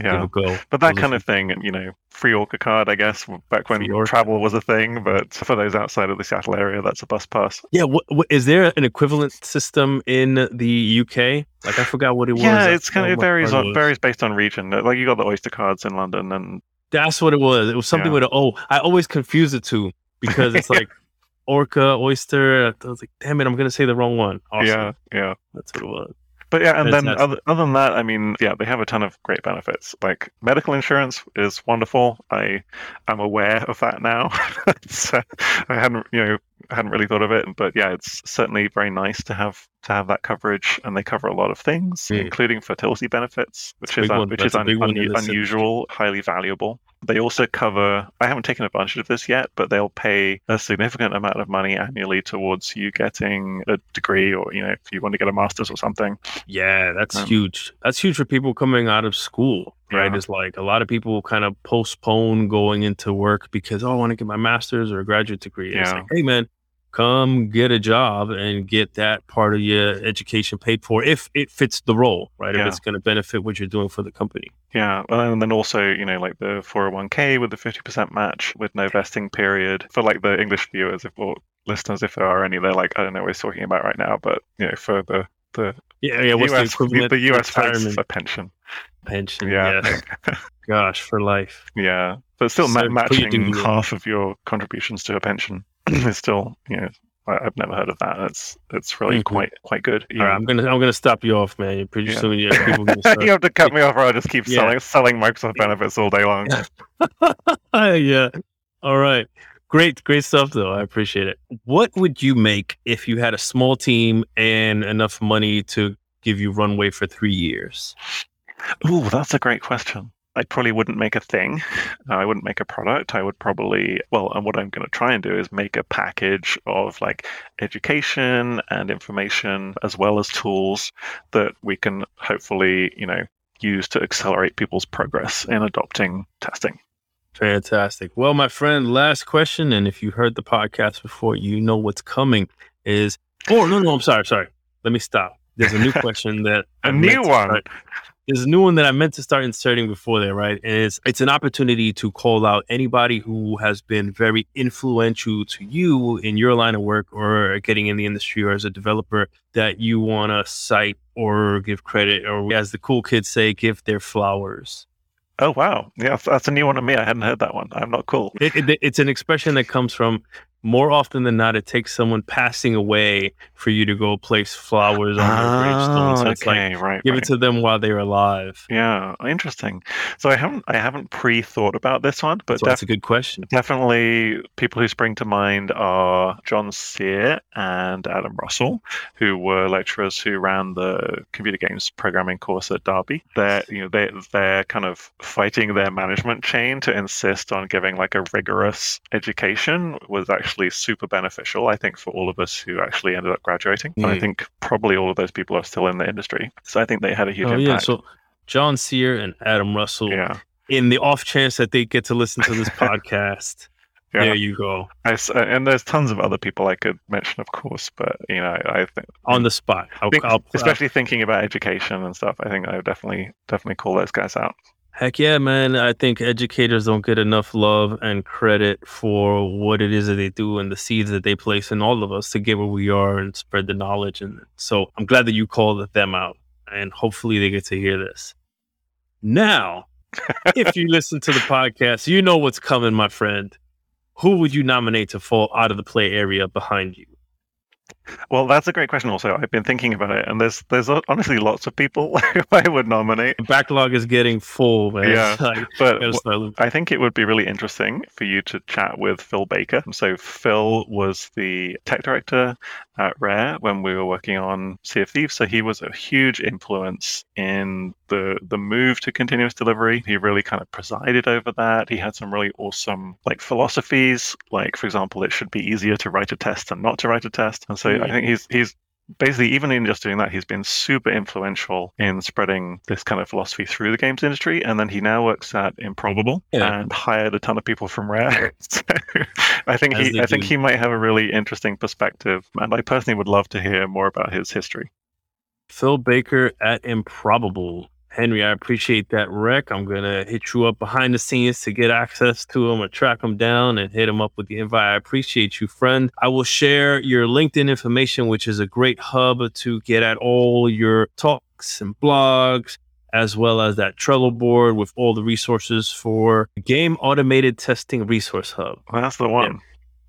yeah. But that kind of thing, you know, free Orca card, I guess, back when travel was a thing. But for those outside of the Seattle area, that's a bus pass. Yeah, is there an equivalent system in the UK? Like I forgot what it was. Yeah, it's kind of it varies on varies based on region. Like you got the Oyster cards in London, and That's what it was. It was something Yeah. with a O. I always confuse the two because it's like <laughs> Orca, Oyster. I was like, damn it, I'm gonna say the wrong one. Awesome. yeah, yeah. that's what it was. But yeah, and then other, other than that, I mean, yeah, they have a ton of great benefits. Like medical insurance is wonderful. I am aware of that now. <laughs> so I hadn't, you know, hadn't really thought of it, but yeah, it's certainly very nice to have to have that coverage, and they cover a lot of things, Yeah. including fertility benefits, which is un- which is un- big one in unu- this unusual, highly valuable. They also cover. I haven't taken advantage of this yet, but they'll pay a significant amount of money annually towards you getting a degree, or you know, if you want to get a master's or something. Yeah, that's Um, huge. That's huge for people coming out of school, right? Yeah. It's like a lot of people kind of postpone going into work because oh, I want to get my master's or a graduate degree. And It's Yeah. like, hey man, come get a job and get that part of your education paid for if it fits the role, right? If it's going to benefit what you're doing for the company. Yeah, well, and then also, you know, like the 401k with the 50% match with no vesting period for like the English viewers if, or listeners, if there are any, they're like, I don't know what he's talking about right now, but, you know, for the, the Yeah, yeah. What's US, the equivalent? the US retirement? a pension. Pension. Yeah. yes. <laughs> Gosh, for life. Yeah, but still So your matching half of your contributions to a pension is <clears throat> still, you know, I, I've never heard of that. It's it's really Mhm. quite quite good. All right, I'm gonna I'm gonna stop you off, man. Pretty Yeah. soon, <laughs> yeah, you have to cut me off, or I'll just keep Yeah. selling selling Microsoft benefits all day long. <laughs> yeah. All right. Great, great stuff though. I appreciate it. What would you make if you had a small team and enough money to give you runway for three years? Ooh, that's a great question. I probably wouldn't make a thing. Uh, I wouldn't make a product. I would probably, well, and what I'm going to try and do is make a package of like education and information as well as tools that we can hopefully, you know, use to accelerate people's progress in adopting testing. Fantastic. Well, my friend, last question, and if you heard the podcast before, you know what's coming. Is oh no no I'm sorry sorry. Let me stop. There's a new <laughs> question that A new one. start- There's a new one that I meant to start inserting before there, right? And it's it's an opportunity to call out anybody who has been very influential to you in your line of work or getting in the industry or as a developer that you want to cite or give credit or as the cool kids say, give their flowers. Oh, wow. Yeah, that's- that's a new one to me. I hadn't heard that one. I'm not cool. It, it, it's an expression that comes from more often than not. It takes someone passing away for you to go place flowers on their gravestone. So oh, it's like Oh, right. give right. it to them while they're alive. Yeah, interesting. So I haven't I haven't pre-thought about this one, but So that's a good question. Definitely, people who spring to mind are John Sear and Adam Russell, who were lecturers who ran the computer games programming course at Derby. They're, you know, they they're kind of fighting their management chain to insist on giving like a rigorous education was actually super beneficial. I think for all of us who actually ended up graduating, and I Mm. think probably all of those people are still in the industry. So I think they had a huge Oh impact. yeah, so John Sear and Adam Russell. yeah. In the off chance that they get to listen to this <laughs> podcast, Yeah. there you go I uh, and there's tons of other people I could mention, of course, but you know, I think on the spot. I'll, think- I'll, especially thinking about education and stuff. I think I would definitely definitely call those guys out. Heck yeah, man. I think educators don't get enough love and credit for what it is that they do and the seeds that they place in all of us to get where we are and spread the knowledge. And so I'm glad that you called them out and hopefully they get to hear this. Now, <laughs> if you listen to the podcast, you know what's coming, my friend. Who would you nominate to fall out of the play area behind you? Well, that's a great question. Also, I've been thinking about it, and there's there's honestly lots of people <laughs> who I would nominate. The backlog is getting full, man. Yeah, <laughs> Like, But looking- I think it would be really interesting for you to chat with Phil Baker. So Phil was the tech director at Rare when we were working on Sea of Thieves. So he was a huge influence in the the move to continuous delivery. He really kind of presided over that. He had some really awesome like philosophies, like for example, it should be easier to write a test than not to write a test. And so I think he's he's basically even in just doing that he's been super influential in spreading this kind of philosophy through the games industry. And then he now works at improbable Yeah. and hired a ton of people from rare. <laughs> So i think As he i think he might have a really interesting perspective. And i personally would love to hear more about his history. Phil Baker at Improbable. Henry, I appreciate that rec. I'm gonna hit you up behind the scenes to get access to him or track him down and hit him up with the invite. I appreciate you, friend. I will share your LinkedIn information, which is a great hub to get at all your talks and blogs, as well as that Trello board with all the resources for Game Automated Testing Resource Hub. well, that's the one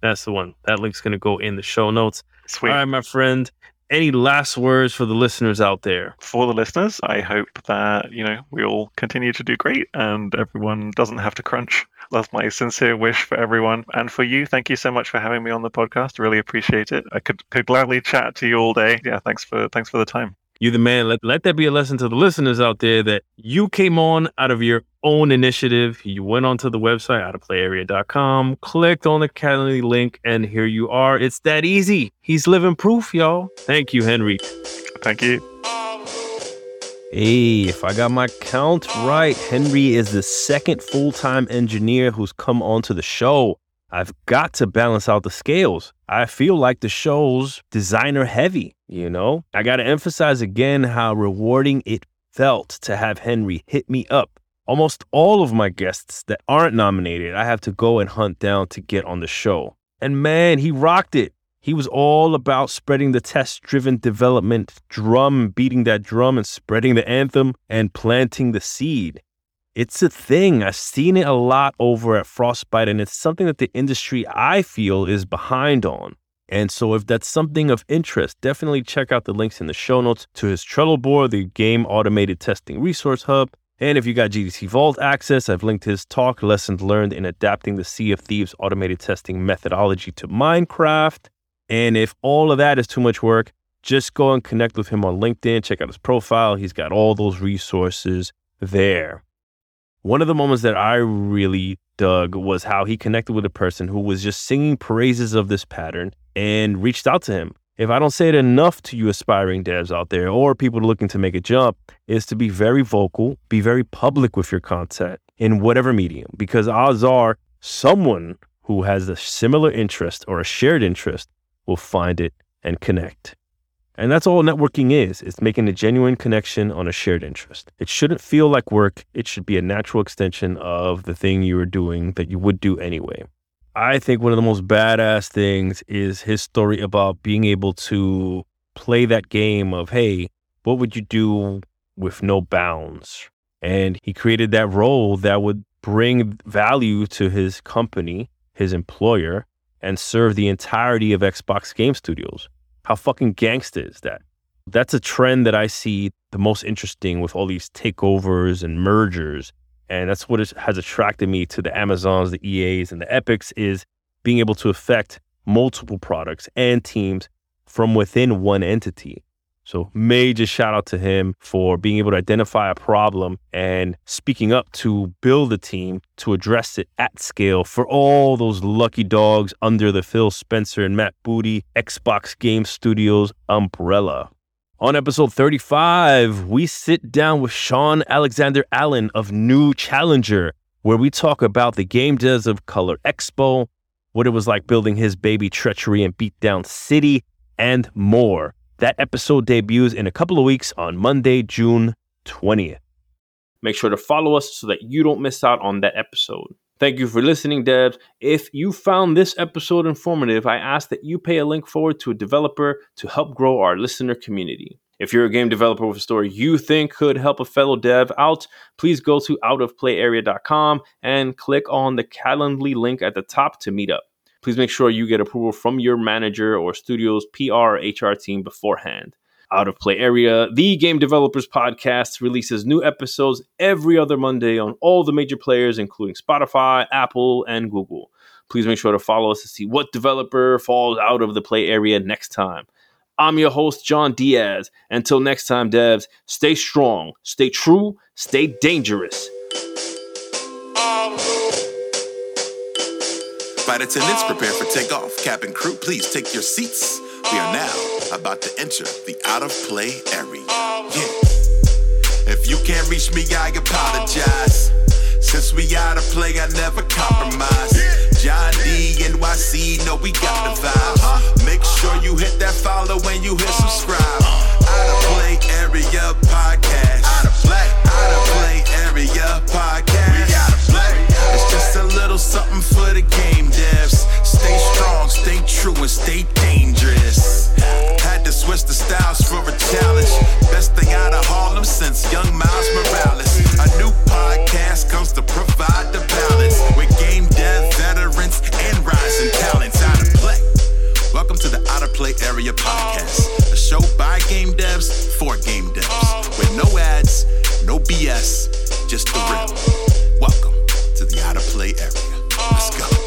That's the one. That link's gonna go in the show notes. sweet All right, my friend. Any last words for the listeners out there? for the listeners i hope that you know we all continue to do great and everyone doesn't have to crunch. That's my sincere wish for everyone and for you. Thank you so much for having me on the podcast. Really appreciate it. I could could gladly chat to you all day. Yeah thanks for thanks for the time You the man. Let, let that be a lesson to the listeners out there that you came on out of your own initiative. You went onto the website, outofplayarea.com, clicked on the Calendly link, and here you are. It's that easy. He's living proof, y'all. Thank you, Henry. thank you Hey, if I got my count right, Henry is the second full time engineer who's come onto the show. I've got to balance out the scales. I feel like the show's designer heavy, you know? I got to emphasize again how rewarding it felt to have Henry hit me up. Almost all of my guests that aren't nominated, I have to go and hunt down to get on the show. And man, he rocked it. He was all about spreading the test driven development drum, beating that drum and spreading the anthem and planting the seed. It's a thing. I've seen it a lot over at Frostbite, and it's something that the industry I feel is behind on. And so, if that's something of interest, definitely check out the links in the show notes to his Trello board, the Game Automated Testing Resource Hub. And if you got GDC Vault access, I've linked his talk, Lessons Learned in Adapting the Sea of Thieves Automated Testing Methodology to Minecraft. And if all of that is too much work, just go and connect with him on LinkedIn, check out his profile. He's got all those resources there. One of the moments that I really dug was how he connected with a person who was just singing praises of this pattern and reached out to him. If I don't say it enough to you aspiring devs out there or people looking to make a jump, is to be very vocal, be very public with your content in whatever medium, because odds are someone who has a similar interest or a shared interest will find it and connect. And that's all networking is. It's making a genuine connection on a shared interest. It shouldn't feel like work. It should be a natural extension of the thing you are doing that you would do anyway. I think one of the most badass things is his story about being able to play that game of, hey, what would you do with no bounds? And he created that role that would bring value to his company, his employer, and serve the entirety of Xbox Game Studios. How fucking gangsta is that? That's a trend that I see the most interesting with all these takeovers and mergers. And that's what has attracted me to the Amazons, the EAs, and the Epics is being able to affect multiple products and teams from within one entity. So, major shout out to him for being able to identify a problem and speaking up to build a team to address it at scale for all those lucky dogs under the Phil Spencer and Matt Booty Xbox Game Studios umbrella. On episode 35, we sit down with Sean Alexander Allen of New Challenger, where we talk about the game devs of Color Expo, what it was like building his baby Treachery in Beatdown City, and more. That episode debuts in a couple of weeks on Monday, June 20th. Make sure to follow us so that you don't miss out on that episode. Thank you for listening, devs. If you found this episode informative, I ask that you pay a link forward to a developer to help grow our listener community. If you're a game developer with a story you think could help a fellow dev out, please go to outofplayarea.com and click on the Calendly link at the top to meet up please make sure you get approval from your manager or studio's PR HR team beforehand. Out of Play Area, the Game Developers Podcast releases new episodes every other Monday on all the major players, including Spotify, Apple, and Google. Please make sure to follow us to see what developer falls out of the play area next time. I'm your host, John Diaz. Until next time, devs, stay strong, stay true, stay dangerous. Flight attendants, prepare for takeoff. Cabin crew, please take your seats. We are now about to enter the out of play area. Yeah. If you can't reach me, I apologize. Since we out of play, I never compromise. John D, NYC, know we got the vibe. Make sure you hit that follow when you hit subscribe. Out of play area podcast. Out of play, out of play area podcast. Little something for the game devs. Stay strong, stay true, and stay dangerous. Had to switch the styles for a challenge. Best thing out of Harlem since young Miles Morales. A new podcast comes to provide the balance with game dev veterans and rising talents out of play. Welcome to the Out of Play Area Podcast, a show by game devs for game devs, with no ads, no BS, just the real. Welcome to the out of play area. Let's go.